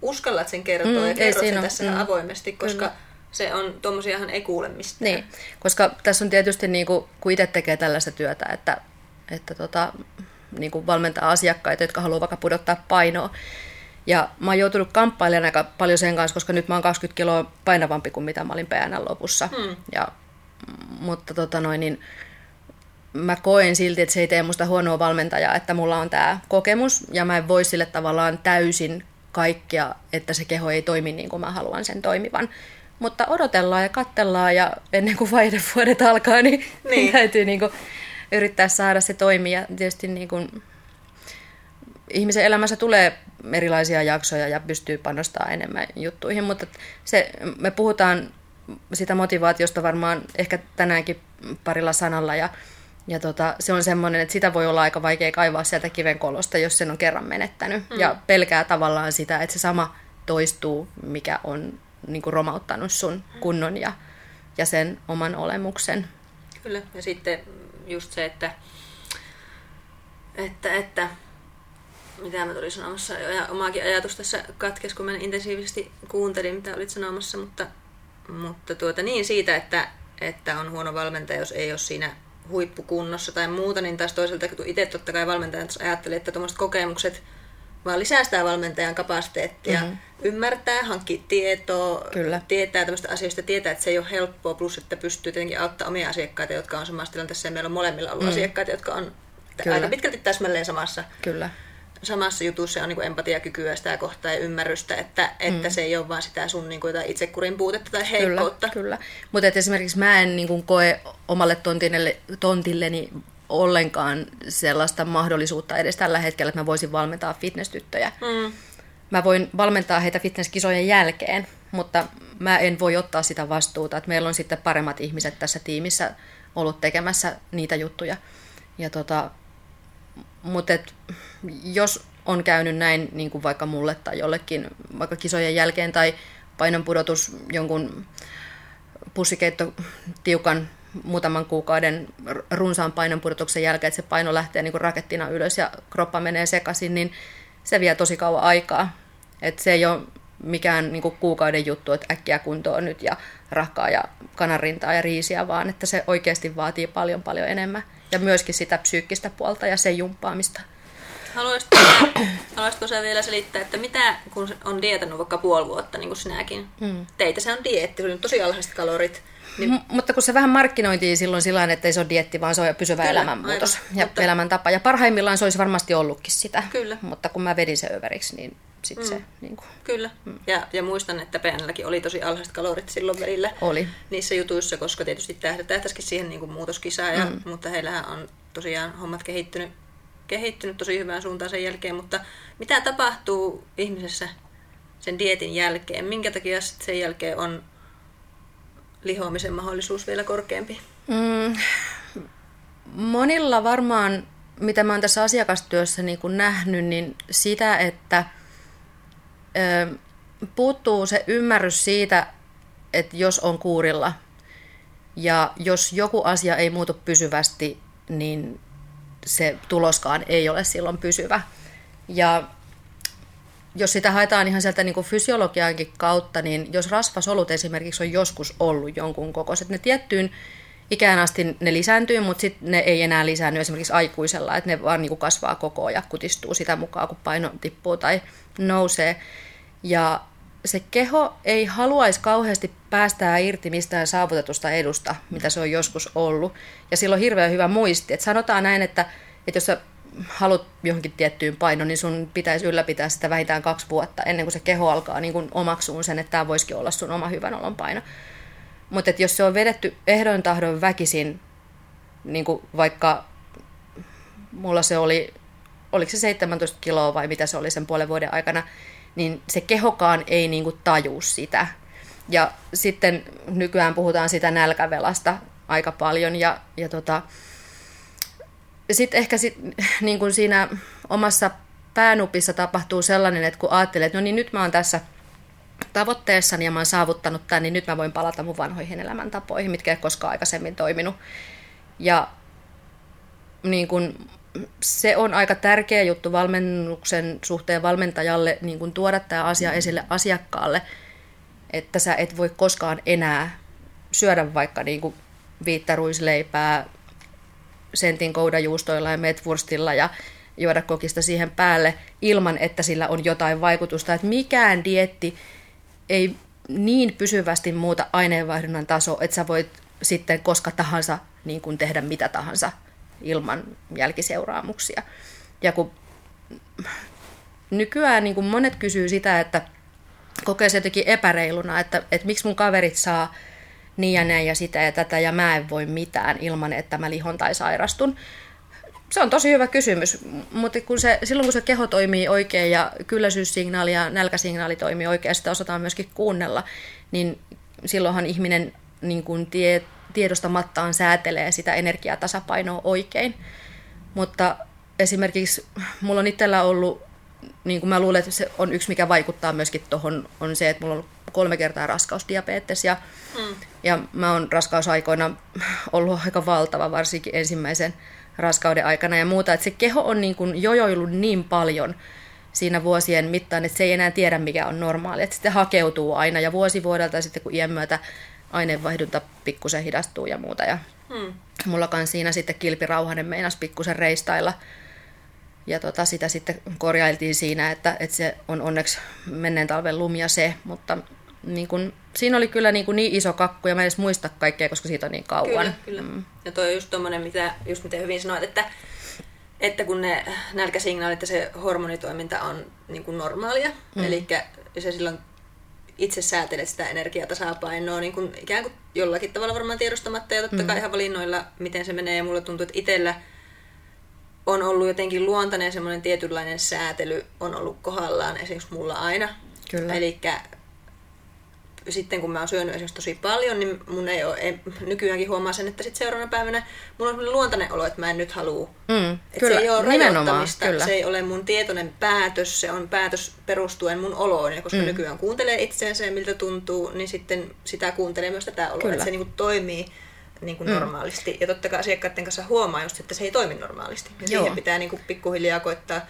uskallat sen kertoa mm, ja kerrot sen tässä mm, avoimesti, koska kyllä. se on, tuommoisiahan ei kuule mistään. Niin, koska tässä on tietysti, niin kuin, kun itse tekee tällaista työtä, että, että tota, niin kuin valmentaa asiakkaita, jotka haluaa vaikka pudottaa painoa, ja mä oon joutunut kamppailemaan aika paljon sen kanssa, koska nyt mä oon 20 kiloa painavampi kuin mitä mä olin PNL lopussa. Hmm. Ja, mutta tota noin, niin, mä koen silti, että se ei tee musta huonoa valmentajaa, että mulla on tämä kokemus ja mä en voi sille tavallaan täysin kaikkea, että se keho ei toimi niin kuin mä haluan sen toimivan. Mutta odotellaan ja kattellaan ja ennen kuin vaihdevuodet alkaa, niin, [laughs] niin. [laughs] täytyy niin kuin yrittää saada se toimia. Tietysti niin kuin ihmisen elämässä tulee erilaisia jaksoja ja pystyy panostamaan enemmän juttuihin, mutta se, me puhutaan sitä motivaatiosta varmaan ehkä tänäänkin parilla sanalla ja ja tota, se on semmoinen, että sitä voi olla aika vaikea kaivaa sieltä kivenkolosta, jos sen on kerran menettänyt. Mm. Ja pelkää tavallaan sitä, että se sama toistuu, mikä on niin kuin romauttanut sun kunnon ja, ja sen oman olemuksen. Kyllä, ja sitten just se, että, että, että mitä mä tulin sanomassa, ja omaakin ajatus tässä katkesi, kun mä intensiivisesti kuuntelin, mitä olit sanomassa, mutta, mutta tuota, niin siitä, että, että on huono valmentaja, jos ei ole siinä huippukunnossa tai muuta, niin taas toisaalta kun itse totta kai valmentajan ajattelin, että tuommoiset kokemukset vaan lisää sitä valmentajan kapasiteettia, mm-hmm. ymmärtää, hankkia tietoa, Kyllä. tietää tämmöistä asioista, tietää, että se ei ole helppoa, plus että pystyy tietenkin auttamaan omia asiakkaita, jotka on samassa tilanteessa, ja meillä on molemmilla ollut mm. asiakkaita, jotka on Kyllä. aika pitkälti täsmälleen samassa Kyllä samassa jutussa on niin kuin empatiakykyä sitä kohtaa ja ymmärrystä, että, että mm. se ei ole vaan sitä sun niin kuin, itsekurin puutetta tai heikkoutta. Kyllä, kyllä. mutta esimerkiksi mä en niin kuin, koe omalle tontille, tontilleni ollenkaan sellaista mahdollisuutta edes tällä hetkellä, että mä voisin valmentaa fitness-tyttöjä. Mm. Mä voin valmentaa heitä fitnesskisojen jälkeen, mutta mä en voi ottaa sitä vastuuta, että meillä on sitten paremmat ihmiset tässä tiimissä ollut tekemässä niitä juttuja. Ja tota, mutta et, jos on käynyt näin niin kuin vaikka mulle tai jollekin vaikka kisojen jälkeen tai painonpudotus jonkun pussikeitto tiukan muutaman kuukauden runsaan painonpudotuksen jälkeen, että se paino lähtee niin kuin rakettina ylös ja kroppa menee sekaisin, niin se vie tosi kauan aikaa. Et se ei ole mikään niin kuin kuukauden juttu, että äkkiä kuntoon nyt ja rakkaa ja kanarintaa ja riisiä, vaan että se oikeasti vaatii paljon paljon enemmän ja myöskin sitä psyykkistä puolta ja sen jumppaamista. Haluaisitko, [coughs] haluaisitko sä vielä selittää, että mitä, kun on dietannut vaikka puoli vuotta, niin kuin sinäkin, mm. teitä se on dietti, se on tosi alhaiset kalorit, Niin, M- mutta kun se vähän markkinointiin silloin sillä että ei se ole dietti, vaan se on pysyvä Kyllä, elämänmuutos aivan, ja mutta... elämäntapa. Ja parhaimmillaan se olisi varmasti ollutkin sitä. Kyllä. Mutta kun mä vedin se överiksi, niin sitten mm. se... Niin kuin... Kyllä. Mm. Ja, ja muistan, että PNLläkin oli tosi alhaiset kalorit silloin välillä oli. niissä jutuissa, koska tietysti tähtäisikin siihen niin kuin muutoskisaan, ja, mm. mutta heillähän on tosiaan hommat kehittynyt, kehittynyt tosi hyvään suuntaan sen jälkeen. Mutta mitä tapahtuu ihmisessä sen dietin jälkeen? Minkä takia sen jälkeen on lihoamisen mahdollisuus vielä korkeampi? Mm, monilla varmaan, mitä mä oon tässä asiakastyössä niin kuin nähnyt, niin sitä, että ö, puuttuu se ymmärrys siitä, että jos on kuurilla ja jos joku asia ei muutu pysyvästi, niin se tuloskaan ei ole silloin pysyvä. Ja jos sitä haetaan ihan sieltä niin kuin fysiologiankin kautta, niin jos rasvasolut esimerkiksi on joskus ollut jonkun kokoiset, ne tiettyyn ikään asti ne lisääntyy, mutta sitten ne ei enää lisäänny esimerkiksi aikuisella, että ne vaan niin kuin kasvaa koko ajan, kutistuu sitä mukaan, kun paino tippuu tai nousee. Ja se keho ei haluaisi kauheasti päästää irti mistään saavutetusta edusta, mitä se on joskus ollut. Ja silloin on hirveän hyvä muisti. Että sanotaan näin, että, että jos sä haluat johonkin tiettyyn painoon, niin sun pitäisi ylläpitää sitä vähintään kaksi vuotta ennen kuin se keho alkaa niin kuin omaksuun sen, että tämä voisikin olla sun oma hyvän olon paino. Mutta jos se on vedetty ehdoin tahdon väkisin, niin kuin vaikka mulla se oli, oliko se 17 kiloa vai mitä se oli sen puolen vuoden aikana, niin se kehokaan ei niin kuin tajuu sitä. Ja sitten nykyään puhutaan sitä nälkävelasta aika paljon ja, ja tota, sitten ehkä sit, niin kuin siinä omassa päänupissa tapahtuu sellainen, että kun ajattelee, että no niin nyt mä oon tässä tavoitteessani ja mä oon saavuttanut tämän, niin nyt mä voin palata mun vanhoihin elämäntapoihin, mitkä ei koskaan aikaisemmin toiminut. Ja niin kun, se on aika tärkeä juttu valmennuksen suhteen valmentajalle niin kun tuoda tämä asia esille asiakkaalle, että sä et voi koskaan enää syödä vaikka niin kuin viittä ruisleipää sentin koudajuustoilla ja metwurstilla ja juoda kokista siihen päälle ilman, että sillä on jotain vaikutusta. Että mikään dietti ei niin pysyvästi muuta aineenvaihdunnan taso, että sä voit sitten koska tahansa niin kuin tehdä mitä tahansa ilman jälkiseuraamuksia. Ja kun nykyään niin kuin monet kysyy sitä, että kokee se jotenkin epäreiluna, että, että miksi mun kaverit saa niin ja näin ja sitä ja tätä ja mä en voi mitään ilman, että mä lihon tai sairastun. Se on tosi hyvä kysymys, mutta kun se, silloin kun se keho toimii oikein ja kylläisyyssignaali ja nälkäsignaali toimii oikein ja sitä osataan myöskin kuunnella, niin silloinhan ihminen niin kuin tie, tiedostamattaan säätelee sitä energiatasapainoa oikein. Mutta esimerkiksi mulla on itsellä ollut, niin kuin mä luulen, että se on yksi, mikä vaikuttaa myöskin tuohon, on se, että mulla on kolme kertaa raskausdiabetes ja, mm. ja mä oon raskausaikoina ollut aika valtava, varsinkin ensimmäisen raskauden aikana ja muuta, että se keho on niin kuin jojoillut niin paljon siinä vuosien mittaan, että se ei enää tiedä mikä on normaali, että sitten hakeutuu aina ja vuosi vuodelta sitten kun iän myötä aineenvaihdunta pikkusen hidastuu ja muuta ja hmm. mulla kan siinä sitten kilpirauhanen meinas pikkusen reistailla ja tota, sitä sitten korjailtiin siinä, että, että se on onneksi menneen talven lumia se, mutta niin kun, siinä oli kyllä niin, niin iso kakku ja mä en edes muista kaikkea, koska siitä on niin kauan. Kyllä, kyllä. Mm. Ja toi on just tommonen, mitä, just miten hyvin sanoit, että, että kun ne nälkäsignaalit ja se hormonitoiminta on niin kuin normaalia, mm. eli se silloin itse säätelet sitä energiatasapainoa niin kuin ikään kuin jollakin tavalla varmaan tiedostamatta ja totta mm. kai ihan valinnoilla, miten se menee. Ja mulle tuntuu, että itsellä on ollut jotenkin luontainen semmoinen tietynlainen säätely on ollut kohdallaan esimerkiksi mulla aina. Kyllä. Eli sitten kun mä oon syönyt esimerkiksi tosi paljon, niin mun ei ole, ei, nykyäänkin huomaa sen, että sitten seuraavana päivänä mulla on luontainen olo, että mä en nyt halua. Mm, kyllä, se ei ole rajoittamista, kyllä. se ei ole mun tietoinen päätös, se on päätös perustuen mun oloon. Ja koska mm. nykyään kuuntelee itseensä miltä tuntuu, niin sitten sitä kuuntelee myös tätä oloa, että se niin kuin toimii niin kuin mm. normaalisti. Ja totta kai asiakkaiden kanssa huomaa just, että se ei toimi normaalisti. Ja Joo. siihen pitää niin kuin pikkuhiljaa koittaa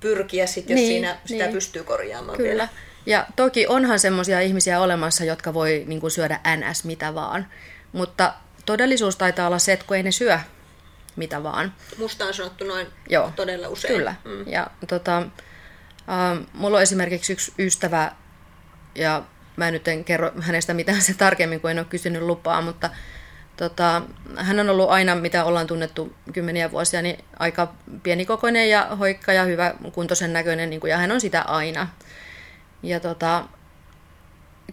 pyrkiä, sit, jos niin, siinä sitä niin. pystyy korjaamaan Kyllä. vielä. Ja toki onhan semmoisia ihmisiä olemassa, jotka voi niin kuin syödä ns. mitä vaan. Mutta todellisuus taitaa olla se, että kun ei ne syö mitä vaan. Musta on sanottu noin Joo, todella usein. Kyllä. Mm. Ja, tota, äh, mulla on esimerkiksi yksi ystävä, ja mä nyt en kerro hänestä mitään se tarkemmin, kun en ole kysynyt lupaa, mutta tota, hän on ollut aina, mitä ollaan tunnettu kymmeniä vuosia, niin aika pienikokoinen ja hoikka ja hyvä kuntoisen näköinen, niin kuin, ja hän on sitä aina. Ja tota,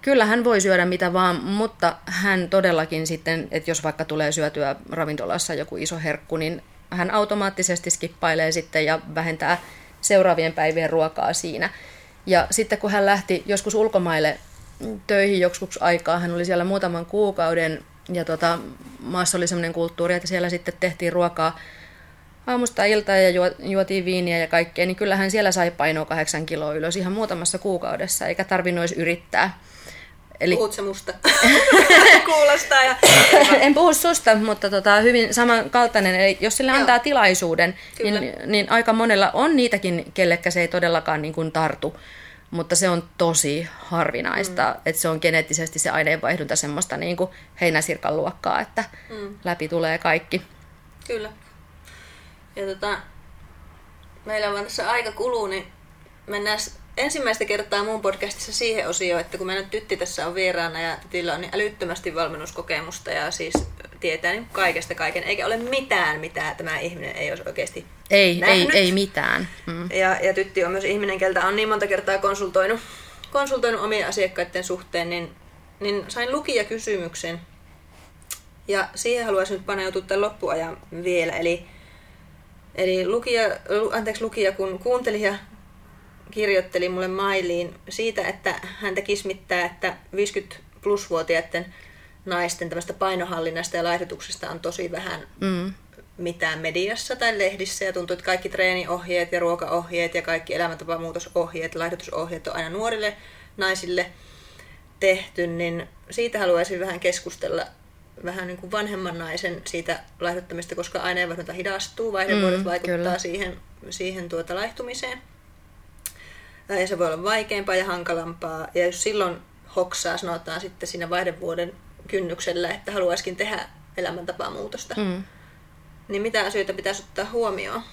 kyllä hän voi syödä mitä vaan, mutta hän todellakin sitten, että jos vaikka tulee syötyä ravintolassa joku iso herkku, niin hän automaattisesti skippailee sitten ja vähentää seuraavien päivien ruokaa siinä. Ja sitten kun hän lähti joskus ulkomaille töihin joskus aikaa, hän oli siellä muutaman kuukauden ja tota, maassa oli sellainen kulttuuri, että siellä sitten tehtiin ruokaa aamusta iltaa ja juotiin viiniä ja kaikkea, niin kyllähän siellä sai painoa kahdeksan kiloa ylös ihan muutamassa kuukaudessa, eikä tarvinnut yrittää. Eli... Puhut se musta? [laughs] Kuulostaa. Ja... en puhu susta, mutta tota, hyvin samankaltainen. Eli jos sille Joo. antaa tilaisuuden, niin, niin aika monella on niitäkin, kellekä se ei todellakaan niin kuin tartu. Mutta se on tosi harvinaista, mm. että se on geneettisesti se aineenvaihdunta semmoista niin kuin heinäsirkan luokkaa, että mm. läpi tulee kaikki. Kyllä. Ja tota, meillä on tässä aika kuluu, niin mennään ensimmäistä kertaa mun podcastissa siihen osioon, että kun meidän tytti tässä on vieraana ja tytillä on niin älyttömästi valmennuskokemusta ja siis tietää niin kaikesta kaiken, eikä ole mitään, mitä tämä ihminen ei olisi oikeasti Ei, nähnyt. ei, ei mitään. Mm. Ja, ja tytti on myös ihminen, keltä on niin monta kertaa konsultoinut, konsultoinut omien asiakkaiden suhteen, niin, niin sain kysymyksen Ja siihen haluaisin nyt paneutua tämän loppuajan vielä. Eli, eli lukija, anteeksi, lukija, kun kuunteli ja kirjoitteli mulle mailiin siitä, että häntä kismittää, että 50 plusvuotiaiden naisten tämmöistä painohallinnasta ja laihdutuksesta on tosi vähän mm. mitään mediassa tai lehdissä ja tuntuu, että kaikki treeniohjeet ja ruokaohjeet ja kaikki elämäntapamuutosohjeet, laihdutusohjeet on aina nuorille naisille tehty, niin siitä haluaisin vähän keskustella vähän niin kuin vanhemman naisen siitä laihduttamista, koska aineenvaihdunta hidastuu, vaihdevuodet mm, vaikuttaa kyllä. siihen, siihen tuota laihtumiseen ja se voi olla vaikeampaa ja hankalampaa. Ja jos silloin hoksaa, sanotaan sitten siinä vaihdevuoden kynnyksellä, että haluaisikin tehdä elämäntapamuutosta, mm. niin mitä asioita pitäisi ottaa huomioon?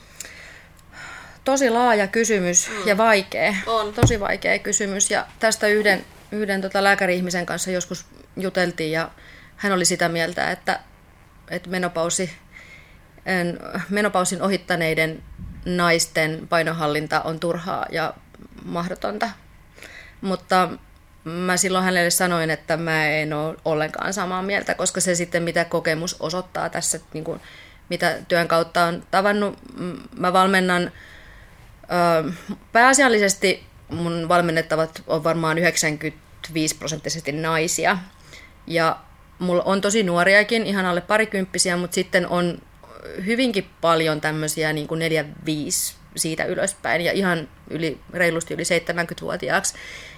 Tosi laaja kysymys mm. ja vaikea. On. Tosi vaikea kysymys. Ja tästä yhden, yhden tota lääkäri-ihmisen kanssa joskus juteltiin ja hän oli sitä mieltä, että, että menopausi, menopausin ohittaneiden naisten painohallinta on turhaa ja mahdotonta. Mutta mä silloin hänelle sanoin, että mä en ole ollenkaan samaa mieltä, koska se sitten mitä kokemus osoittaa tässä, niin kuin, mitä työn kautta on tavannut. Mä valmennan ö, pääasiallisesti mun valmennettavat on varmaan 95 prosenttisesti naisia. Ja mulla on tosi nuoriakin, ihan alle parikymppisiä, mutta sitten on hyvinkin paljon tämmöisiä niin kuin 4-5 siitä ylöspäin ja ihan yli, reilusti yli 70-vuotiaaksi.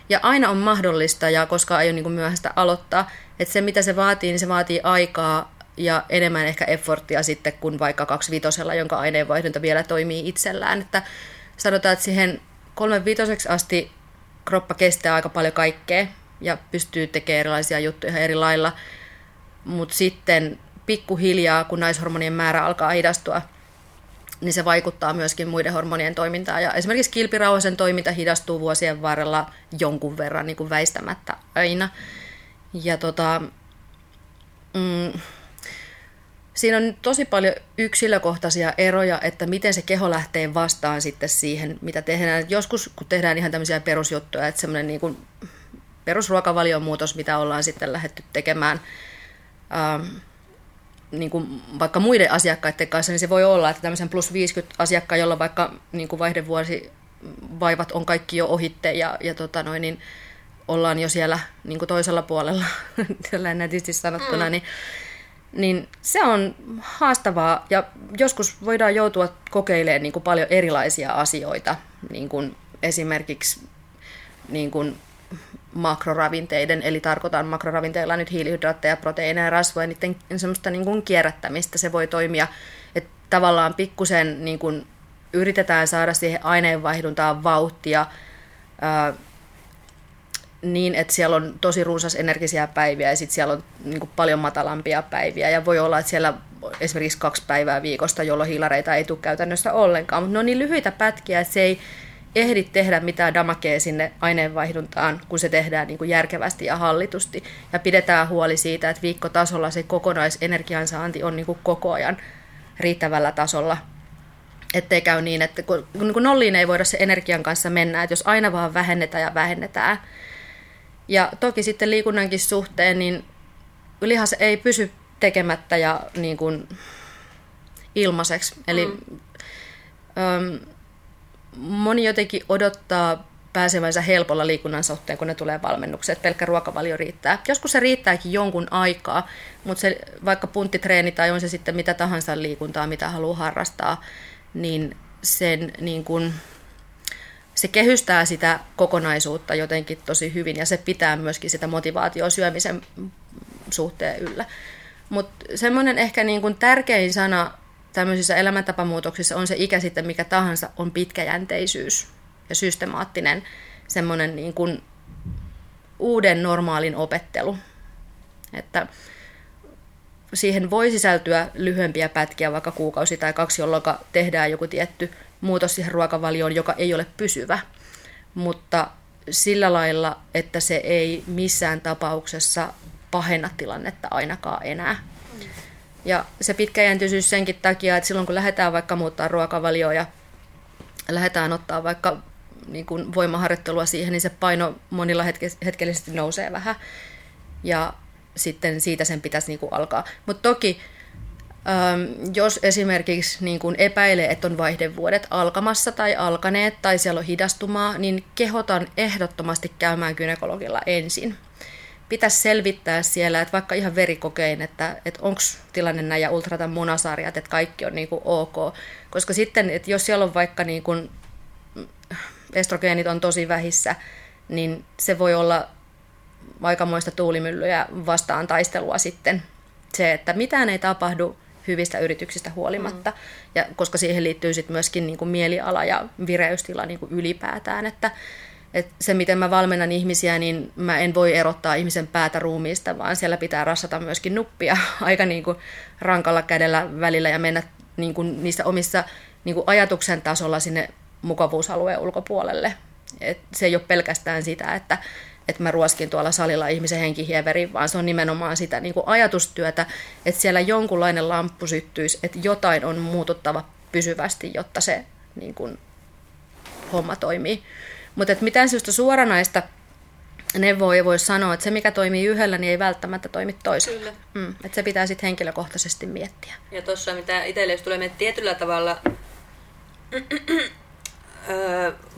Ja aina on mahdollista, ja koska aion niin myöhäistä aloittaa, että se mitä se vaatii, niin se vaatii aikaa ja enemmän ehkä efforttia sitten kuin vaikka kaksi vitosella, jonka aineenvaihdunta vielä toimii itsellään. Että sanotaan, että siihen kolme vitoseksi asti kroppa kestää aika paljon kaikkea ja pystyy tekemään erilaisia juttuja eri lailla. Mutta sitten pikkuhiljaa, kun naishormonien määrä alkaa hidastua, niin se vaikuttaa myöskin muiden hormonien toimintaan. Ja esimerkiksi kilpirauhasen toiminta hidastuu vuosien varrella jonkun verran niin kuin väistämättä aina. Ja tota, mm, siinä on tosi paljon yksilökohtaisia eroja, että miten se keho lähtee vastaan sitten siihen, mitä tehdään. Joskus, kun tehdään ihan tämmöisiä perusjuttuja, että semmoinen niin perusruokavalion muutos, mitä ollaan sitten lähdetty tekemään, ähm, niin kuin vaikka muiden asiakkaiden kanssa, niin se voi olla, että tämmöisen plus 50 asiakkaan, jolla vaikka niin kuin vaihdevuosi vaivat on kaikki jo ohitte ja, ja tota noin, niin ollaan jo siellä niin kuin toisella puolella, [laughs] tällä nätisti sanottuna, mm. niin, niin se on haastavaa ja joskus voidaan joutua kokeilemaan niin kuin paljon erilaisia asioita, niin kuin esimerkiksi niin kuin makroravinteiden, eli tarkoitan makroravinteilla nyt hiilihydraatteja, proteiineja, rasvoja, niiden semmoista niin kuin kierrättämistä. Se voi toimia, että tavallaan pikkusen niin kuin yritetään saada siihen aineenvaihduntaan vauhtia ää, niin, että siellä on tosi runsas energisiä päiviä ja sitten siellä on niin kuin paljon matalampia päiviä. Ja voi olla, että siellä esimerkiksi kaksi päivää viikosta, jolloin hiilareita ei tule käytännössä ollenkaan, mutta ne on niin lyhyitä pätkiä, että se ei ehdi tehdä mitään damakea sinne aineenvaihduntaan, kun se tehdään niin kuin järkevästi ja hallitusti. Ja pidetään huoli siitä, että viikkotasolla se kokonaisenergiansaanti on niin kuin koko ajan riittävällä tasolla. Ettei käy niin, että kun, kun nolliin ei voida se energian kanssa mennä, että jos aina vaan vähennetään ja vähennetään. Ja toki sitten liikunnankin suhteen, niin lihas ei pysy tekemättä ja niin kuin ilmaiseksi. Eli mm. öm, moni jotenkin odottaa pääsevänsä helpolla liikunnan suhteen, kun ne tulee valmennukseen, että pelkkä ruokavalio riittää. Joskus se riittääkin jonkun aikaa, mutta se, vaikka punttitreeni tai on se sitten mitä tahansa liikuntaa, mitä haluaa harrastaa, niin sen niin kun, se kehystää sitä kokonaisuutta jotenkin tosi hyvin ja se pitää myöskin sitä motivaatioa syömisen suhteen yllä. Mutta semmoinen ehkä niin kun tärkein sana tämmöisissä elämäntapamuutoksissa on se ikä sitten mikä tahansa, on pitkäjänteisyys ja systemaattinen semmoinen niin kuin uuden normaalin opettelu. Että siihen voi sisältyä lyhyempiä pätkiä, vaikka kuukausi tai kaksi, jolloin tehdään joku tietty muutos siihen ruokavalioon, joka ei ole pysyvä. Mutta sillä lailla, että se ei missään tapauksessa pahenna tilannetta ainakaan enää. Ja se pitkäjäntyisyys senkin takia, että silloin kun lähdetään vaikka muuttaa ruokavalioa ja lähdetään ottaa vaikka niin kuin voimaharjoittelua siihen, niin se paino monilla hetke- hetkellisesti nousee vähän. Ja sitten siitä sen pitäisi niin kuin alkaa. Mutta toki, äm, jos esimerkiksi niin kuin epäilee, että on vaihdevuodet alkamassa tai alkaneet tai siellä on hidastumaa, niin kehotan ehdottomasti käymään gynekologilla ensin pitäisi selvittää siellä, että vaikka ihan verikokein, että, että onko tilanne näin ja ultratan munasarjat, että kaikki on niin kuin ok. Koska sitten, että jos siellä on vaikka niin kuin estrogeenit on tosi vähissä, niin se voi olla aikamoista tuulimyllyä vastaan taistelua sitten. Se, että mitään ei tapahdu hyvistä yrityksistä huolimatta, mm. ja koska siihen liittyy sitten myöskin niin kuin mieliala ja vireystila niin kuin ylipäätään, että et se, miten mä valmennan ihmisiä, niin mä en voi erottaa ihmisen päätä ruumiista, vaan siellä pitää rassata myöskin nuppia [laughs] aika niin kuin rankalla kädellä välillä ja mennä niin kuin niissä omissa niin kuin ajatuksen tasolla sinne mukavuusalueen ulkopuolelle. Et se ei ole pelkästään sitä, että, että mä ruoskin tuolla salilla ihmisen henkihieverin, vaan se on nimenomaan sitä niin kuin ajatustyötä, että siellä jonkunlainen lamppu syttyisi, että jotain on muututtava pysyvästi, jotta se niin kuin, homma toimii. Mutta mitään sellaista suoranaista neuvoa ei voi sanoa, että se mikä toimii yhdellä, niin ei välttämättä toimi toisella. Kyllä. Mm, että se pitää sitten henkilökohtaisesti miettiä. Ja tuossa mitä itselle, jos tulee tietyllä tavalla [clears throat]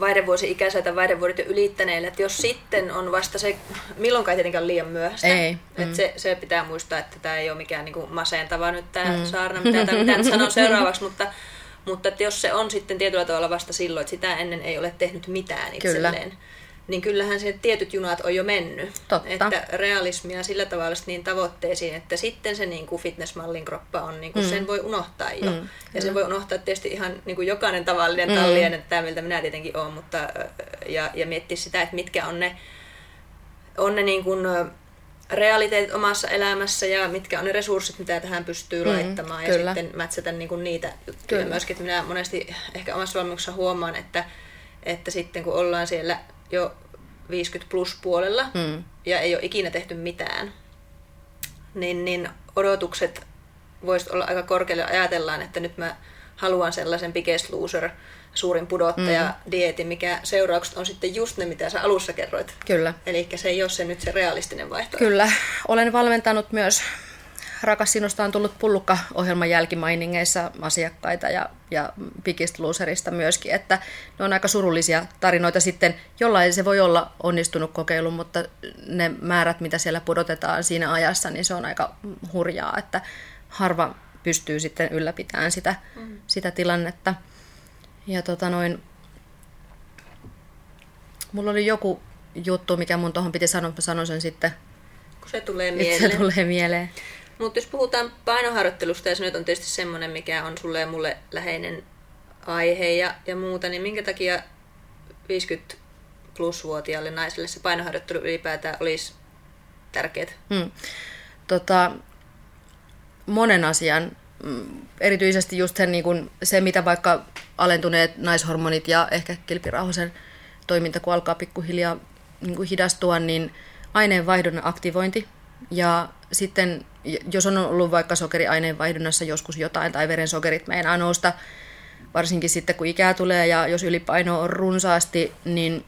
vaihdevuosi-ikäisiä tai vaihdevuodet jo ylittäneille, että jos sitten on vasta se, milloinkaan tietenkään liian myöhäistä. Ei. Että mm. se, se, pitää muistaa, että tämä ei ole mikään niinku masentava nyt tämä mm. saarna, mitä, mitä sanon [laughs] seuraavaksi, mutta mutta että jos se on sitten tietyllä tavalla vasta silloin, että sitä ennen ei ole tehnyt mitään itselleen, Kyllä. niin kyllähän se tietyt junat on jo mennyt. Totta. Että realismia sillä tavalla niin tavoitteisiin, että sitten se niin kuin fitnessmallin kroppa on, niin kuin mm. sen voi unohtaa jo. Mm, ja sen voi unohtaa tietysti ihan niin kuin jokainen tavallinen mm. tallien, että tämä miltä minä tietenkin olen, mutta, ja, ja miettiä sitä, että mitkä on ne, on ne niin kuin, realiteetit omassa elämässä ja mitkä on ne resurssit, mitä tähän pystyy mm, laittamaan kyllä. ja sitten mätsätä niinku niitä juttuja kyllä. myöskin. Minä monesti ehkä omassa valmennuksessa huomaan, että, että sitten kun ollaan siellä jo 50 plus puolella mm. ja ei ole ikinä tehty mitään, niin, niin odotukset voisivat olla aika korkealle. Ajatellaan, että nyt mä haluan sellaisen biggest loser suurin pudottaja mm. dieti, mikä seuraukset on sitten just ne, mitä sä alussa kerroit. Kyllä. Eli se ei ole se nyt se realistinen vaihtoehto. Kyllä. Olen valmentanut myös Rakas sinusta on tullut pullukka-ohjelman jälkimainingeissa asiakkaita ja, ja Biggest Loserista myöskin, että ne on aika surullisia tarinoita sitten. Jollain se voi olla onnistunut kokeilu, mutta ne määrät, mitä siellä pudotetaan siinä ajassa, niin se on aika hurjaa, että harva pystyy sitten ylläpitämään sitä, mm. sitä tilannetta. Ja tota noin, mulla oli joku juttu, mikä mun tuohon piti sanoa, mä sanon sen sitten. Kun se tulee mieleen. Se tulee mieleen. Mutta jos puhutaan painoharjoittelusta, ja se nyt on tietysti semmoinen, mikä on sulle ja mulle läheinen aihe ja, ja muuta, niin minkä takia 50 plus-vuotiaalle naiselle se painoharjoittelu ylipäätään olisi tärkeää? Hmm. Tota, monen asian erityisesti just sen, niin kuin, se, mitä vaikka alentuneet naishormonit ja ehkä kilpirauhasen toiminta, kun alkaa pikkuhiljaa niin kuin hidastua, niin aineenvaihdunnan aktivointi ja sitten jos on ollut vaikka sokeriaineenvaihdunnassa joskus jotain tai verensokerit meinaa nousta, varsinkin sitten kun ikää tulee ja jos ylipaino on runsaasti, niin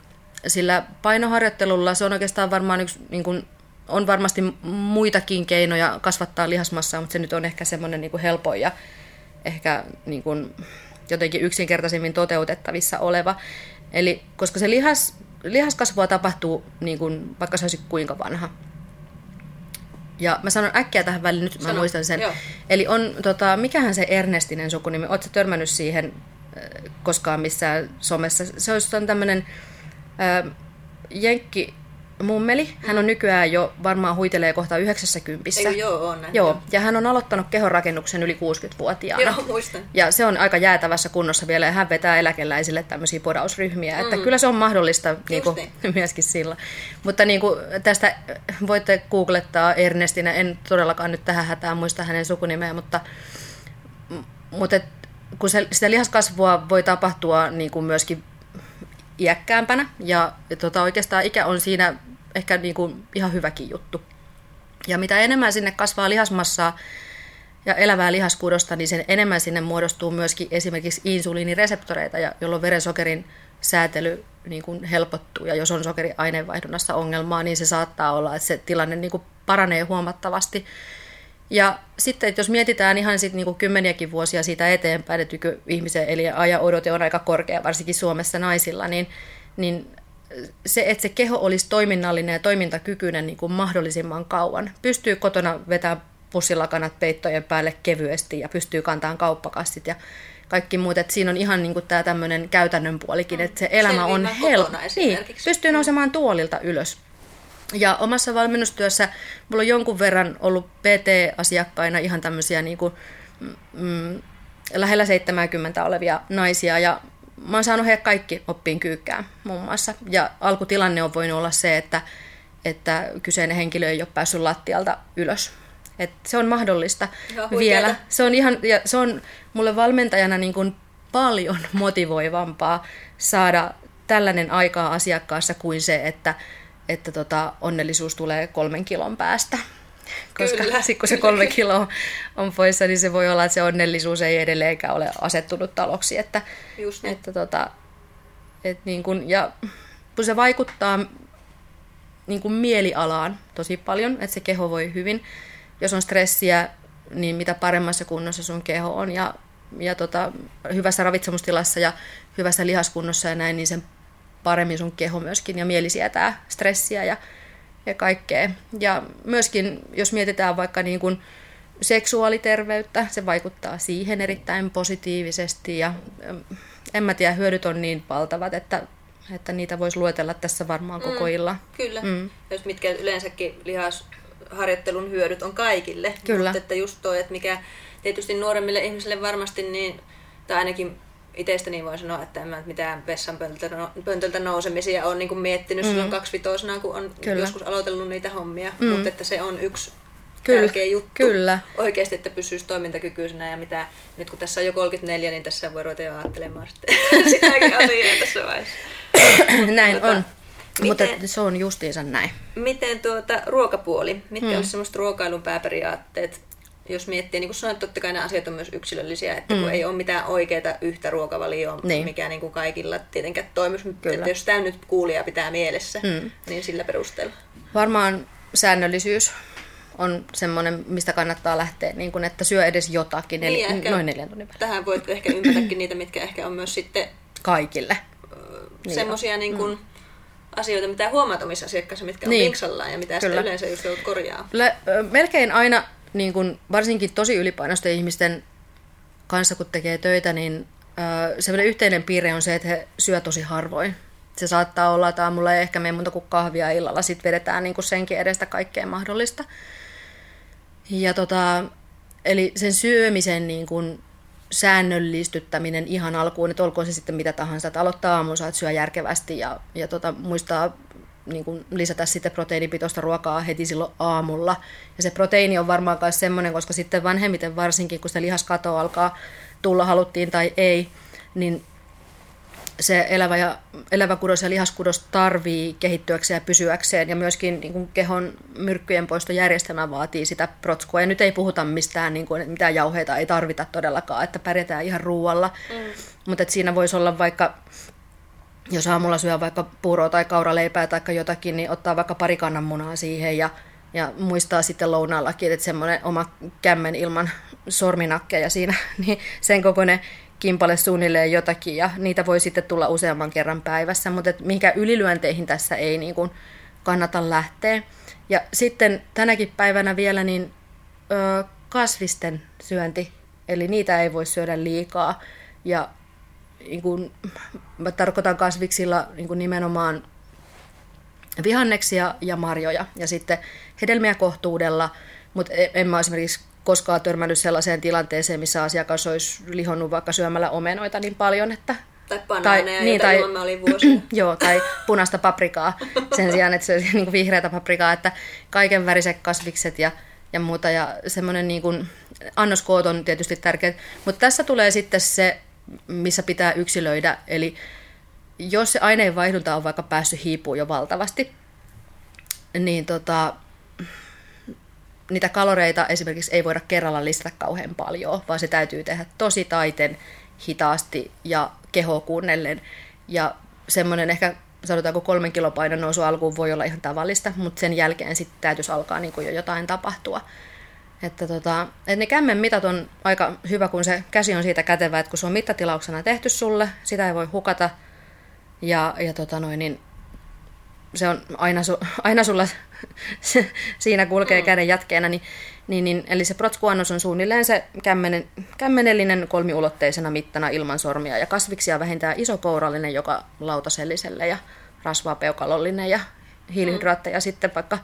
sillä painoharjoittelulla se on oikeastaan varmaan yksi, niin kuin, on varmasti muitakin keinoja kasvattaa lihasmassaa, mutta se nyt on ehkä semmoinen niin helpoin ja ehkä niin kuin, jotenkin yksinkertaisemmin toteutettavissa oleva. Eli koska se lihas, lihaskasvua tapahtuu niin kuin, vaikka se olisi kuinka vanha, ja mä sanon äkkiä tähän väliin, nyt Sano. mä muistan sen. Joo. Eli on, tota, mikähän se Ernestinen sukunimi, ootko törmännyt siihen äh, koskaan missään somessa? Se olisi tämmöinen äh, jenkki mummeli. Hän on nykyään jo varmaan huitelee kohta 90. Ei, joo, on näin. Joo, ja hän on aloittanut kehonrakennuksen yli 60-vuotiaana. Joo, muistan. Ja se on aika jäätävässä kunnossa vielä, ja hän vetää eläkeläisille tämmöisiä podausryhmiä. Mm. Että kyllä se on mahdollista niin kuin, [laughs] niin. myöskin sillä. Mutta niin kuin, tästä voitte googlettaa Ernestinä, en todellakaan nyt tähän hätään muista hänen sukunimeä, mutta, mutta et, kun se, sitä lihaskasvua voi tapahtua niin kuin myöskin iäkkäämpänä ja tota, oikeastaan ikä on siinä ehkä niin kuin ihan hyväkin juttu. Ja mitä enemmän sinne kasvaa lihasmassaa ja elävää lihaskudosta, niin sen enemmän sinne muodostuu myöskin esimerkiksi insuliinireseptoreita, jolloin verensokerin säätely niin kuin helpottuu. Ja jos on sokeriaineenvaihdunnassa ongelmaa, niin se saattaa olla, että se tilanne niin kuin paranee huomattavasti. Ja sitten, että jos mietitään ihan sit niinku kymmeniäkin vuosia siitä eteenpäin, että ihmisen eli ajan odote on aika korkea, varsinkin Suomessa naisilla, niin, niin se, että se keho olisi toiminnallinen ja toimintakykyinen niin kuin mahdollisimman kauan. Pystyy kotona vetämään pussilakanat peittojen päälle kevyesti ja pystyy kantamaan kauppakassit ja kaikki muut. Että siinä on ihan niin kuin tämä tämmöinen käytännön puolikin, että se elämä on helppo. Niin, pystyy nousemaan tuolilta ylös. Ja omassa valmennustyössä mulla on jonkun verran ollut PT-asiakkaina ihan tämmöisiä niin kuin, mm, lähellä 70 olevia naisia ja mä oon saanut heidät kaikki oppiin kyykkään muun muassa. Ja alkutilanne on voinut olla se, että, että kyseinen henkilö ei ole päässyt lattialta ylös. Et se on mahdollista vielä. Se on, ihan, ja se on mulle valmentajana niin kuin paljon motivoivampaa saada tällainen aikaa asiakkaassa kuin se, että että tota, onnellisuus tulee kolmen kilon päästä. Koska Kyllä. sit kun se kolme kiloa on poissa, niin se voi olla, että se onnellisuus ei edelleenkään ole asettunut taloksi. Että, Just niin. että tota, et niin kun, ja kun se vaikuttaa niin kun mielialaan tosi paljon, että se keho voi hyvin. Jos on stressiä, niin mitä paremmassa kunnossa sun keho on ja, ja tota, hyvässä ravitsemustilassa ja hyvässä lihaskunnossa ja näin, niin sen paremmin sun keho myöskin ja mieli sietää stressiä ja, ja kaikkea. Ja myöskin, jos mietitään vaikka niin kuin seksuaaliterveyttä, se vaikuttaa siihen erittäin positiivisesti ja en mä tiedä, hyödyt on niin valtavat, että, että niitä voisi luetella tässä varmaan koko mm, illa. Kyllä, mm. jos mitkä yleensäkin lihasharjoittelun hyödyt on kaikille. Kyllä. Mutta että just toi, että mikä tietysti nuoremmille ihmisille varmasti, niin, tai ainakin itsestäni voin sanoa, että en mä mitään vessanpöntöltä nousemisia ole niin kuin miettinyt mm. silloin kaksivitosena, kun on Kyllä. joskus aloitellut niitä hommia. Mm. Mutta että se on yksi Kyllä. tärkeä juttu Kyllä. oikeasti, että pysyisi toimintakykyisenä ja mitä, nyt kun tässä on jo 34, niin tässä voi ruveta jo ajattelemaan sitten [laughs] sitäkin asiaa tässä vaiheessa. [coughs] Näin tota, on. Miten, Mutta se on justiinsa näin. Miten tuota, ruokapuoli? Mitkä hmm. olisi semmoiset ruokailun pääperiaatteet? Jos miettii, niin kuin sanoit, totta kai nämä asiat on myös yksilöllisiä, että mm. kun ei ole mitään oikeaa yhtä ruokavalioa, niin. mikä niin kuin kaikilla tietenkään toimisi. Että jos tämä nyt kuulija pitää mielessä, mm. niin sillä perusteella. Varmaan säännöllisyys on semmoinen, mistä kannattaa lähteä, niin kuin, että syö edes jotakin, eli niin, ehkä, noin neljän tunnin Tähän voit ehkä ympätäkin niitä, mitkä ehkä on myös sitten... Kaikille. Niin semmoisia niin kuin, mm. asioita, mitä huomaat omissa asiakkaissa, mitkä niin. on vinksallaan ja mitä Kyllä. yleensä just joudut korjaa. melkein aina niin kun, varsinkin tosi ylipainoisten ihmisten kanssa, kun tekee töitä, niin semmoinen yhteinen piirre on se, että he syö tosi harvoin. Se saattaa olla, että aamulla ei ehkä mene muuta kuin kahvia illalla, sitten vedetään niin senkin edestä kaikkea mahdollista. Ja tota, eli sen syömisen niin kuin säännöllistyttäminen ihan alkuun, että olkoon se sitten mitä tahansa, että aloittaa aamunsa, että syö järkevästi ja, ja tota, muistaa niin kuin lisätä sitten proteiinipitoista ruokaa heti silloin aamulla. Ja se proteiini on varmaan myös semmoinen, koska sitten vanhemmiten varsinkin, kun se lihaskato alkaa tulla, haluttiin tai ei, niin se elävä, ja, elävä kudos ja lihaskudos tarvii kehittyäkseen ja pysyäkseen, ja myöskin niin kuin kehon myrkkyjen poistojärjestelmä vaatii sitä protskua. Ja nyt ei puhuta mistään, niin kuin, että mitään jauheita ei tarvita todellakaan, että pärjätään ihan ruualla. Mm. Mutta siinä voisi olla vaikka, jos aamulla syö vaikka puuroa tai kauraleipää tai jotakin, niin ottaa vaikka pari kannanmunaa siihen ja ja muistaa sitten lounaallakin, että semmoinen oma kämmen ilman sorminakkeja siinä, [laughs] niin sen kokoinen kimpale suunnilleen jotakin ja niitä voi sitten tulla useamman kerran päivässä, mutta et mihinkä ylilyönteihin tässä ei niin kuin kannata lähteä. Ja sitten tänäkin päivänä vielä niin ö, kasvisten syönti, eli niitä ei voi syödä liikaa. Ja niin kuin, mä tarkoitan kasviksilla niin kuin nimenomaan vihanneksia ja marjoja ja sitten hedelmiä kohtuudella, mutta e, en mä esimerkiksi koskaan törmännyt sellaiseen tilanteeseen, missä asiakas olisi lihonnut vaikka syömällä omenoita niin paljon, että tai banaaneja, tai, niin, tai, mä olin vuosia. joo, tai punaista paprikaa sen sijaan, että se olisi niin vihreätä paprikaa, että kaiken väriset kasvikset ja, ja muuta. Ja semmoinen niin kuin, annoskoot on tietysti tärkeä. Mutta tässä tulee sitten se, missä pitää yksilöidä. Eli jos se aineenvaihdunta on vaikka päässyt hiipuun jo valtavasti, niin tota, niitä kaloreita esimerkiksi ei voida kerralla lisätä kauhean paljon, vaan se täytyy tehdä tosi taiten, hitaasti ja keho kuunnellen. Ja semmoinen ehkä sanotaanko kolmen kilopainon nousu alkuun voi olla ihan tavallista, mutta sen jälkeen sitten täytyisi alkaa niin jo jotain tapahtua. Että, tota, että ne kämmen mitat on aika hyvä, kun se käsi on siitä kätevä, että kun se on mittatilauksena tehty sulle, sitä ei voi hukata. Ja, ja tota noin, niin se on aina, su, [laughs] aina sulla siinä kulkee mm. käden jatkeena, niin, niin, niin, eli se protskuannos on suunnilleen se kämmenen, kämmenellinen kolmiulotteisena mittana ilman sormia ja kasviksia vähintään isokourallinen joka lautaselliselle ja rasvaa peukalollinen ja hiilihydraatteja mm. sitten vaikka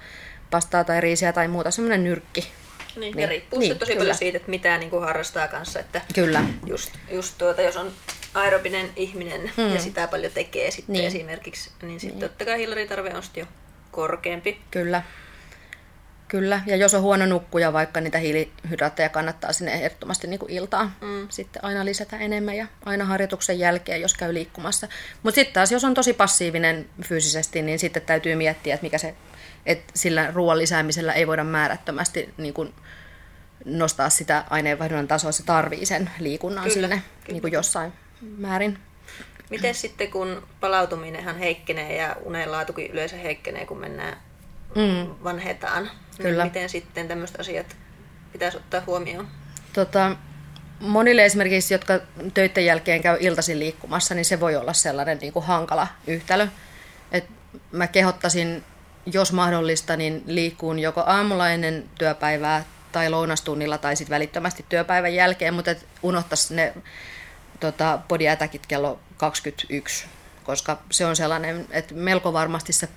pastaa tai riisiä tai muuta, semmoinen nyrkki. Niin, niin, ja riippuu niin, tosi kyllä. paljon siitä, että mitä niin kuin harrastaa kanssa. Että kyllä. Just, just tuota, jos on aerobinen ihminen mm. ja sitä paljon tekee sitten niin. esimerkiksi, niin sitten niin. totta kai hiilaritarve on sitten jo korkeampi. Kyllä. Kyllä, ja jos on huono nukkuja, vaikka niitä hiilihydraatteja kannattaa sinne ehdottomasti niin kuin iltaan mm. sitten aina lisätä enemmän ja aina harjoituksen jälkeen, jos käy liikkumassa. Mutta sitten taas, jos on tosi passiivinen fyysisesti, niin sitten täytyy miettiä, että mikä se, että sillä ruoan lisäämisellä ei voida määrättömästi niin kuin nostaa sitä aineenvaihdunnan tasoa, se tarvii sen liikunnan kyllä, sinne kyllä. Niin kuin jossain määrin. Miten sitten, kun palautuminenhan heikkenee ja unenlaatukin yleensä heikkenee, kun mennään mm. vanhetaan, niin Kyllä. niin miten sitten tämmöiset asiat pitäisi ottaa huomioon? Tota, monille esimerkiksi, jotka töiden jälkeen käy iltaisin liikkumassa, niin se voi olla sellainen niin kuin hankala yhtälö. Et mä kehottaisin, jos mahdollista, niin liikkuun joko aamulla ennen työpäivää tai lounastunnilla tai sitten välittömästi työpäivän jälkeen, mutta unohtaisi ne tota, body attackit kello 21, koska se on sellainen, että melko varmasti se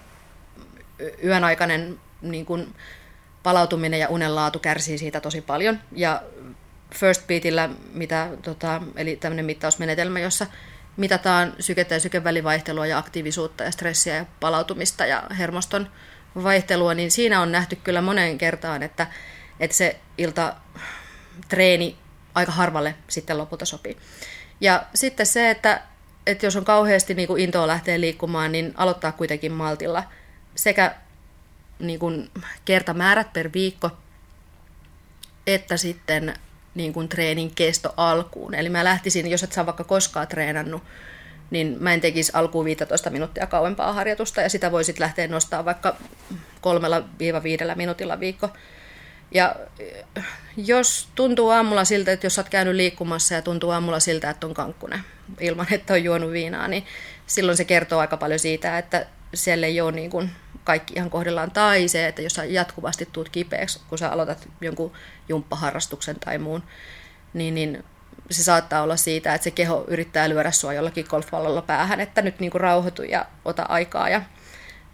yön aikainen niin kuin, palautuminen ja unenlaatu kärsii siitä tosi paljon. Ja First Beatillä, mitä, tota, eli tämmöinen mittausmenetelmä, jossa mitataan sykettä ja sykevälivaihtelua ja aktiivisuutta ja stressiä ja palautumista ja hermoston vaihtelua, niin siinä on nähty kyllä moneen kertaan, että, että se ilta treeni aika harvalle sitten lopulta sopii. Ja sitten se, että, että jos on kauheasti niin kuin intoa lähteä liikkumaan, niin aloittaa kuitenkin maltilla sekä niin kuin kertamäärät per viikko, että sitten niin kuin treenin kesto alkuun. Eli mä lähtisin, jos et saa vaikka koskaan treenannut, niin mä en tekisi alkuun 15 minuuttia kauempaa harjoitusta ja sitä voisit lähteä nostaa vaikka kolmella viiva viidellä minuutilla viikko ja eh, jos tuntuu aamulla siltä, että jos olet käynyt liikkumassa ja tuntuu aamulla siltä, että on kankkunen ilman, että on juonut viinaa, niin silloin se kertoo aika paljon siitä, että siellä ei ole niin kuin kaikki ihan kohdellaan. Tai se, että jos sä jatkuvasti tuut kipeäksi, kun sä aloitat jonkun jumppaharrastuksen tai muun, niin, niin se saattaa olla siitä, että se keho yrittää lyödä sua jollakin golfpallolla päähän, että nyt niin kuin rauhoitu ja ota aikaa ja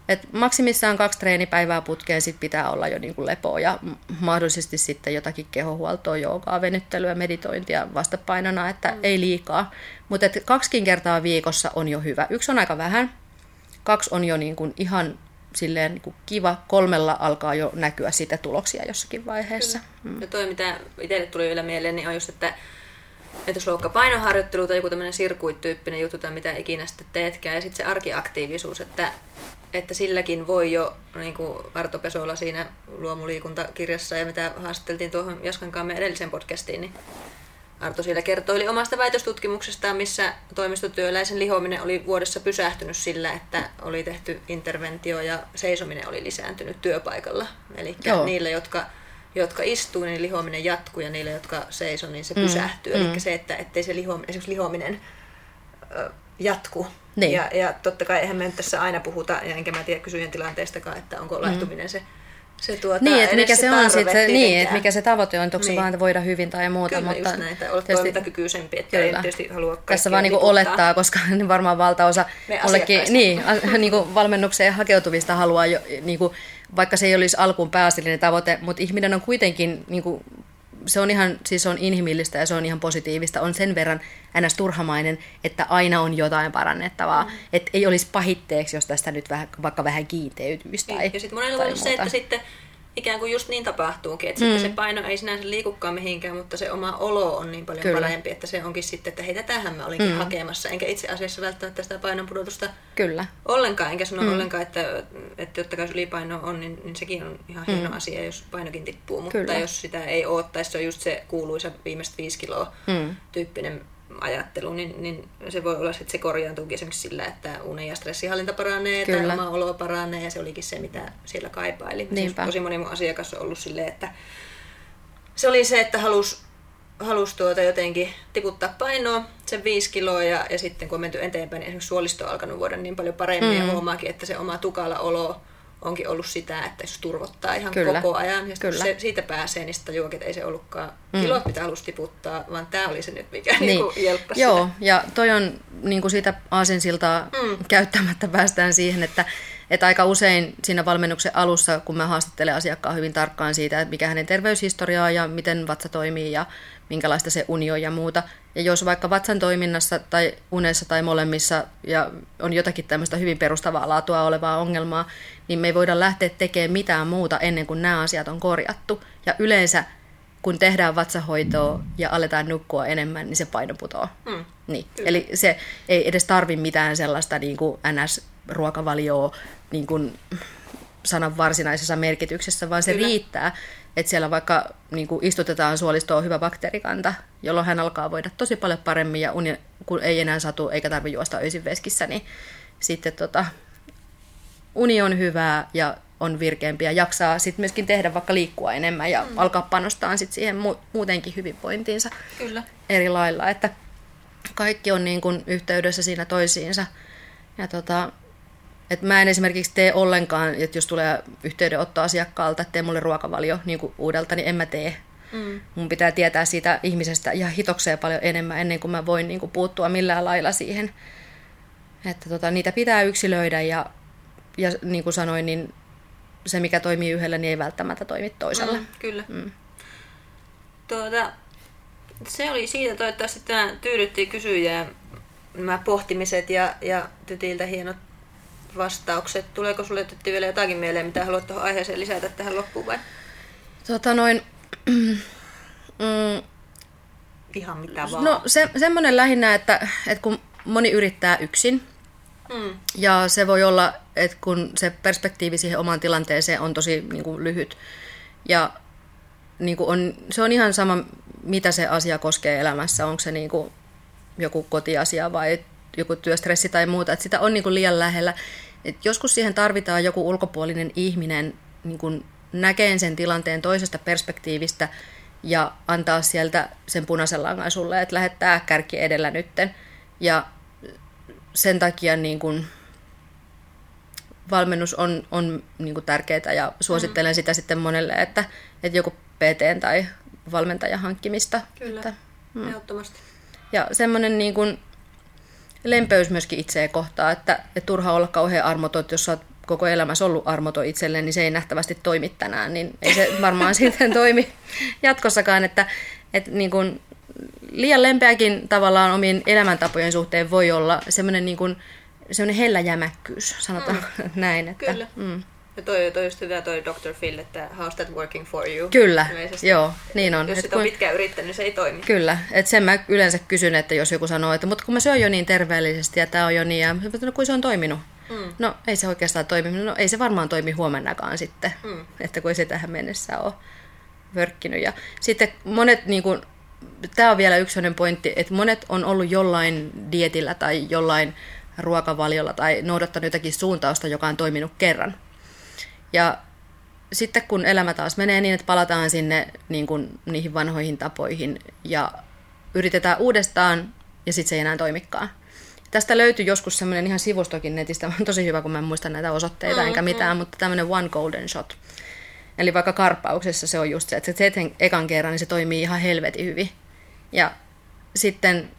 et maksimissaan kaksi treenipäivää putkeen sit pitää olla jo niin lepoa ja mahdollisesti sitten jotakin kehohuoltoa, joogaa, venyttelyä, meditointia vastapainona, että mm. ei liikaa. Mutta kaksikin kertaa viikossa on jo hyvä. Yksi on aika vähän, kaksi on jo niin kuin ihan silleen niin kuin kiva. Kolmella alkaa jo näkyä siitä tuloksia jossakin vaiheessa. Mm. Ja toi, mitä itselle tuli vielä mieleen, niin on just, että, että jos on painoharjoittelu tai joku tämmöinen sirkuittyyppinen juttu tai mitä ikinä sitten teetkään, ja sitten se arkiaktiivisuus, että, että silläkin voi jo, niin kuin Arto Pesola siinä luomuliikuntakirjassa ja mitä haastatteltiin tuohon Jaskan kanssa edellisen podcastiin, niin Arto siellä kertoili omasta väitöstutkimuksestaan, missä toimistotyöläisen lihominen oli vuodessa pysähtynyt sillä, että oli tehty interventio ja seisominen oli lisääntynyt työpaikalla. Eli niillä, jotka, jotka istuu, niin lihominen jatkuu ja niillä, jotka seisoo, niin se mm. pysähtyy. Mm. Eli se, että ettei se lihominen, esimerkiksi lihominen ö, jatku. Niin. Ja, ja totta kai eihän me nyt tässä aina puhuta, ja enkä mä tiedä kysyjän tilanteestakaan, että onko mm. laihtuminen se se tuota, niin, että mikä se, on sit, niin, että mikä se tavoite on, että onko niin. se vaan, voida hyvin tai muuta. Kyllä, mutta just näin, että olet toimintakykyisempi, että kyllä. ei tietysti halua Tässä vaan niin olettaa, koska [laughs] niin varmaan valtaosa ollekin, niin, [laughs] niin kuin valmennukseen hakeutuvista haluaa, jo, niin kuin, vaikka se ei olisi alkuun pääasiallinen tavoite, mutta ihminen on kuitenkin niin kuin, se on ihan, siis on inhimillistä ja se on ihan positiivista, on sen verran ns. turhamainen, että aina on jotain parannettavaa. Mm. Että ei olisi pahitteeksi, jos tästä nyt vähän, vaikka vähän kiinteytyisi tai Ja sitten monella voi se, että sitten ikään kuin just niin tapahtuukin, että mm. sitten se paino ei sinänsä liikukaan mihinkään, mutta se oma olo on niin paljon Kyllä. parempi, että se onkin sitten, että hei, tätähän mä olinkin mm. hakemassa, enkä itse asiassa välttämättä sitä painonpudotusta Kyllä. ollenkaan, enkä sano mm. ollenkaan, että, että jotta jos ylipaino on, niin, niin sekin on ihan hieno mm. asia, jos painokin tippuu, mutta Kyllä. jos sitä ei ole, tai se on just se kuuluisa viimeiset viisi kiloa mm. tyyppinen ajattelu, niin, niin se voi olla, että se korjaantuukin esimerkiksi sillä, että unen ja stressihallinta paranee Kyllä. tai oma olo paranee ja se olikin se, mitä siellä kaipaili. Siis tosi moni mun asiakas on ollut silleen, että se oli se, että halusi halus tuota jotenkin tiputtaa painoa, sen viisi kiloa ja, ja sitten kun on menty eteenpäin, niin esimerkiksi suolisto on alkanut vuoda niin paljon paremmin mm. ja huomaakin, että se oma tukala olo onkin ollut sitä, että se turvottaa ihan Kyllä. koko ajan. Ja Kyllä. se siitä pääsee, niin sitten että ei se ollutkaan mm. kilot, mitä halusi tiputtaa, vaan tämä oli se nyt, mikä niin. niin jelppasi Joo, sitä. ja toi on niin kuin siitä aasinsiltaa mm. käyttämättä päästään siihen, että, että aika usein siinä valmennuksen alussa, kun mä haastattelen asiakkaan hyvin tarkkaan siitä, että mikä hänen terveyshistoriaa ja miten vatsa toimii ja minkälaista se uni on ja muuta. Ja jos vaikka vatsan toiminnassa tai unessa tai molemmissa ja on jotakin tämmöistä hyvin perustavaa laatua olevaa ongelmaa, niin me ei voida lähteä tekemään mitään muuta ennen kuin nämä asiat on korjattu. Ja yleensä kun tehdään vatsahoitoa ja aletaan nukkua enemmän, niin se paino putoaa. Mm, niin. Eli se ei edes tarvi mitään sellaista niin kuin NS-ruokavalioa niin kuin sanan varsinaisessa merkityksessä, vaan se kyllä. riittää, että siellä vaikka niin kuin istutetaan suolistoon hyvä bakteerikanta, jolloin hän alkaa voida tosi paljon paremmin ja uni, kun ei enää satu eikä tarvitse juosta öisin veskissä, niin sitten tota, uni on hyvää ja on virkeämpi ja jaksaa sitten myöskin tehdä vaikka liikkua enemmän ja mm. alkaa panostaa sit siihen mu- muutenkin hyvinvointiinsa Kyllä. eri lailla, että kaikki on niin kuin yhteydessä siinä toisiinsa. Ja tota, et mä en esimerkiksi tee ollenkaan, että jos tulee yhteydenotto asiakkaalta, että tee mulle ruokavalio niin kuin uudelta, niin en mä tee. Mm. Mun pitää tietää siitä ihmisestä ihan hitokseen paljon enemmän ennen kuin mä voin niin kuin puuttua millään lailla siihen. Että tota, niitä pitää yksilöidä ja, ja niin kuin sanoin, niin se mikä toimii yhdellä, niin ei välttämättä toimi toisella. Mm, kyllä. Mm. Tuota, se oli siitä, toivottavasti tämä tyydytti kysyjää nämä pohtimiset ja, ja tytiltä hienot vastaukset. Tuleeko sinulle tytti vielä jotakin mieleen, mitä haluat tuohon aiheeseen lisätä tähän loppuun vai? Tota noin... [clears throat] Mm, Ihan mitä vaan. No se, semmoinen lähinnä, että, että kun moni yrittää yksin, mm. ja se voi olla, että kun se perspektiivi siihen omaan tilanteeseen on tosi niin kuin, lyhyt, ja niin kuin on, se on ihan sama, mitä se asia koskee elämässä, onko se niin kuin, joku kotiasia vai joku työstressi tai muuta, että sitä on niin kuin liian lähellä. Et joskus siihen tarvitaan joku ulkopuolinen ihminen niin kuin näkeen sen tilanteen toisesta perspektiivistä ja antaa sieltä sen punaisen langan sulle, että lähettää kärki edellä nytten. Ja sen takia niin kuin valmennus on, on niin kuin tärkeää ja suosittelen mm. sitä sitten monelle, että, että joku PT tai valmentajan hankkimista. Kyllä, että, mm. ehdottomasti. Ja semmoinen niin kuin lempeys myöskin itseä kohtaa, että, että turha olla kauhean armoton, että jos sä oot koko elämässä ollut armoton itselleen, niin se ei nähtävästi toimi tänään, niin ei se varmaan [laughs] sitten toimi jatkossakaan, että, että niin kuin liian lempeäkin tavallaan omien elämäntapojen suhteen voi olla semmoinen niin kuin semmoinen hellä jämäkkyys, sanotaan mm. näin. Että, Kyllä. Mm. Ja toi, toi just hyvä toi Dr. Phil, että how's that working for you? Kyllä, joo, niin on. Jos sitä on pitkään yrittänyt, niin se ei toimi. Kyllä, että sen mä yleensä kysyn, että jos joku sanoo, että mutta kun mä syön jo niin terveellisesti ja tämä on jo niin, ja no kun se on toiminut. Mm. No ei se oikeastaan toimi, no ei se varmaan toimi huomennakaan sitten, mm. että kun ei se tähän mennessä ole vörkkinyt. Ja sitten monet, niin kuin, tämä on vielä yksi pointti, että monet on ollut jollain dietillä tai jollain ruokavaliolla tai noudattanut jotakin suuntausta, joka on toiminut kerran. Ja sitten kun elämä taas menee niin, että palataan sinne niin kuin niihin vanhoihin tapoihin ja yritetään uudestaan ja sitten se ei enää toimikaan. Tästä löytyy joskus semmoinen ihan sivustokin netistä, [laughs] on tosi hyvä, kun mä en muista näitä osoitteita mm, enkä mitään, mm. mutta tämmöinen one golden shot. Eli vaikka karppauksessa se on just se, että se teet ekan kerran, niin se toimii ihan helvetin hyvin. Ja sitten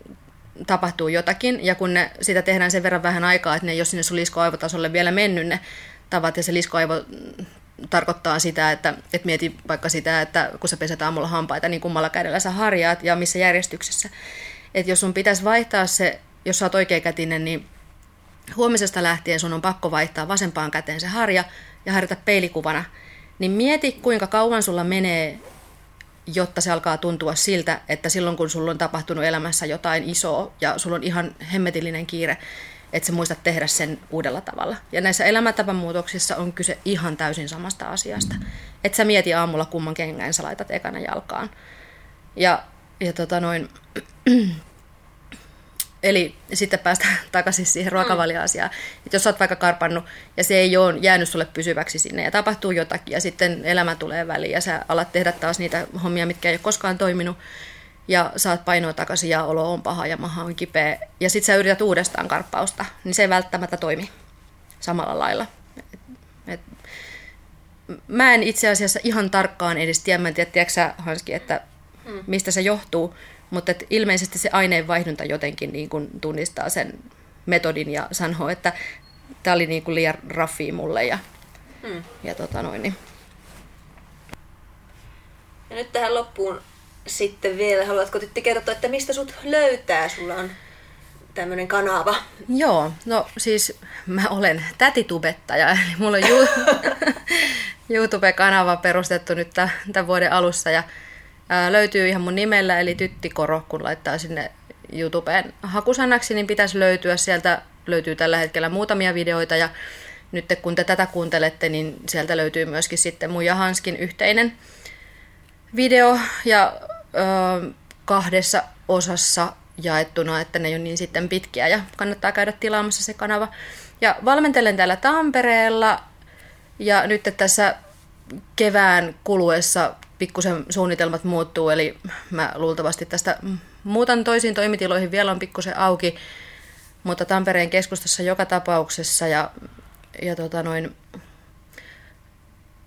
tapahtuu jotakin, ja kun ne, sitä tehdään sen verran vähän aikaa, että ne ei ole sinne sun liskoaivotasolle vielä mennyt ne tavat, ja se liskoaivo tarkoittaa sitä, että, että mieti vaikka sitä, että kun sä peset aamulla hampaita, niin kummalla kädellä sä harjaat ja missä järjestyksessä. Että jos sun pitäisi vaihtaa se, jos sä oot oikeakätinen, niin huomisesta lähtien sun on pakko vaihtaa vasempaan käteen se harja ja harjata peilikuvana. Niin mieti, kuinka kauan sulla menee jotta se alkaa tuntua siltä, että silloin kun sulla on tapahtunut elämässä jotain isoa ja sulla on ihan hemmetillinen kiire, että sä muistat tehdä sen uudella tavalla. Ja näissä elämäntapamuutoksissa on kyse ihan täysin samasta asiasta. Että sä mieti aamulla kumman kengän sä laitat ekana jalkaan. Ja, ja tota noin, [clears throat] Eli sitten päästään [laughs] takaisin siihen ruokavalioasiaan. Että jos sä oot vaikka karpannut ja se ei ole jäänyt sulle pysyväksi sinne ja tapahtuu jotakin ja sitten elämä tulee väliin ja sä alat tehdä taas niitä hommia, mitkä ei ole koskaan toiminut ja saat painoa takaisin ja olo on paha ja maha on kipeä ja sitten sä yrität uudestaan karppausta, niin se ei välttämättä toimi samalla lailla. Et, et, mä en itse asiassa ihan tarkkaan edes tiedä, mä en tiedä, tiedätkö sä, Hanski, että mm. mistä se johtuu, mutta et ilmeisesti se aineenvaihdunta jotenkin niin kuin tunnistaa sen metodin ja sanoo, että tämä oli niin kuin liian raffi mulle. Ja, hmm. ja tota noin, niin. Ja nyt tähän loppuun sitten vielä, haluatko Tytti kertoa, että mistä sut löytää? Sulla on tämmöinen kanava. Joo, no siis mä olen tätitubettaja, eli mulla on [laughs] YouTube-kanava perustettu nyt tämän vuoden alussa ja Ää, löytyy ihan mun nimellä, eli Tyttikoro, kun laittaa sinne YouTubeen hakusanaksi, niin pitäisi löytyä. Sieltä löytyy tällä hetkellä muutamia videoita ja nyt kun te tätä kuuntelette, niin sieltä löytyy myöskin sitten mun ja Hanskin yhteinen video ja ö, kahdessa osassa jaettuna, että ne ei ole niin sitten pitkiä ja kannattaa käydä tilaamassa se kanava. Ja valmentelen täällä Tampereella ja nyt tässä kevään kuluessa pikkusen suunnitelmat muuttuu, eli mä luultavasti tästä muutan toisiin toimitiloihin vielä on pikkusen auki, mutta Tampereen keskustassa joka tapauksessa ja, ja tota noin,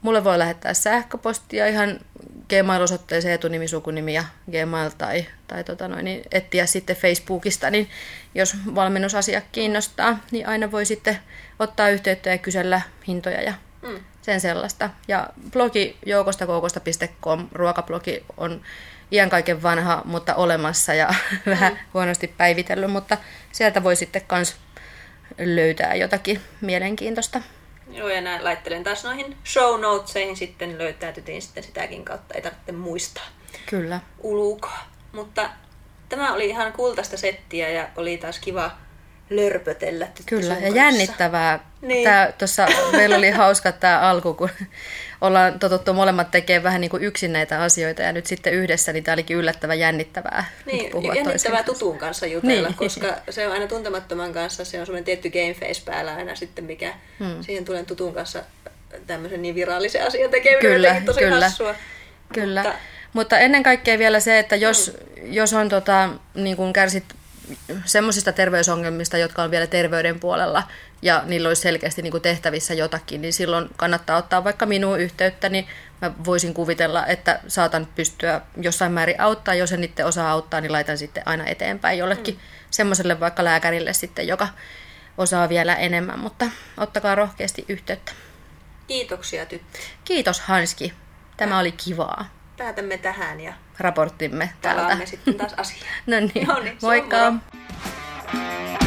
mulle voi lähettää sähköpostia ihan Gmail-osoitteeseen etunimi, sukunimi ja Gmail tai, tai tota noin, niin etsiä sitten Facebookista, niin jos valmennusasia kiinnostaa, niin aina voi sitten ottaa yhteyttä ja kysellä hintoja ja mm sen sellaista. Ja blogi joukostakoukosta.com, ruokablogi on iän kaiken vanha, mutta olemassa ja [laughs] mm. vähän huonosti päivitellyt, mutta sieltä voi sitten kans löytää jotakin mielenkiintoista. Joo, ja näin laittelen taas noihin show notesihin sitten löytäytytiin sitten sitäkin kautta, ei tarvitse muistaa. Kyllä. Ulkoa. Mutta tämä oli ihan kultaista settiä ja oli taas kiva lörpötellä Kyllä, ja kanssa. jännittävää. Niin. Tää, tossa, meillä oli hauska tämä alku, kun ollaan totuttu molemmat tekemään vähän niin kuin yksin näitä asioita, ja nyt sitten yhdessä, niin tämä olikin yllättävän jännittävää Niin, puhua jännittävää tutun kanssa jutella, niin. koska se on aina tuntemattoman kanssa, se on semmoinen tietty game face päällä aina sitten, mikä hmm. siihen tulee tutun kanssa tämmöisen niin virallisen asian tekeminen kyllä, tosi kyllä. hassua. Kyllä. Mutta, mutta ennen kaikkea vielä se, että jos, hmm. jos on tota, niin kuin kärsit semmoisista terveysongelmista, jotka on vielä terveyden puolella ja niillä olisi selkeästi niin kuin tehtävissä jotakin, niin silloin kannattaa ottaa vaikka minuun yhteyttä, niin mä voisin kuvitella, että saatan pystyä jossain määrin auttaa. Jos en itse osaa auttaa, niin laitan sitten aina eteenpäin jollekin mm. semmoiselle vaikka lääkärille sitten, joka osaa vielä enemmän, mutta ottakaa rohkeasti yhteyttä. Kiitoksia tyttö. Kiitos Hanski. Tämä oli kivaa päätämme tähän ja raporttimme täältä. Palaamme sitten taas asiaan. [laughs] no niin, no moikka! Se on.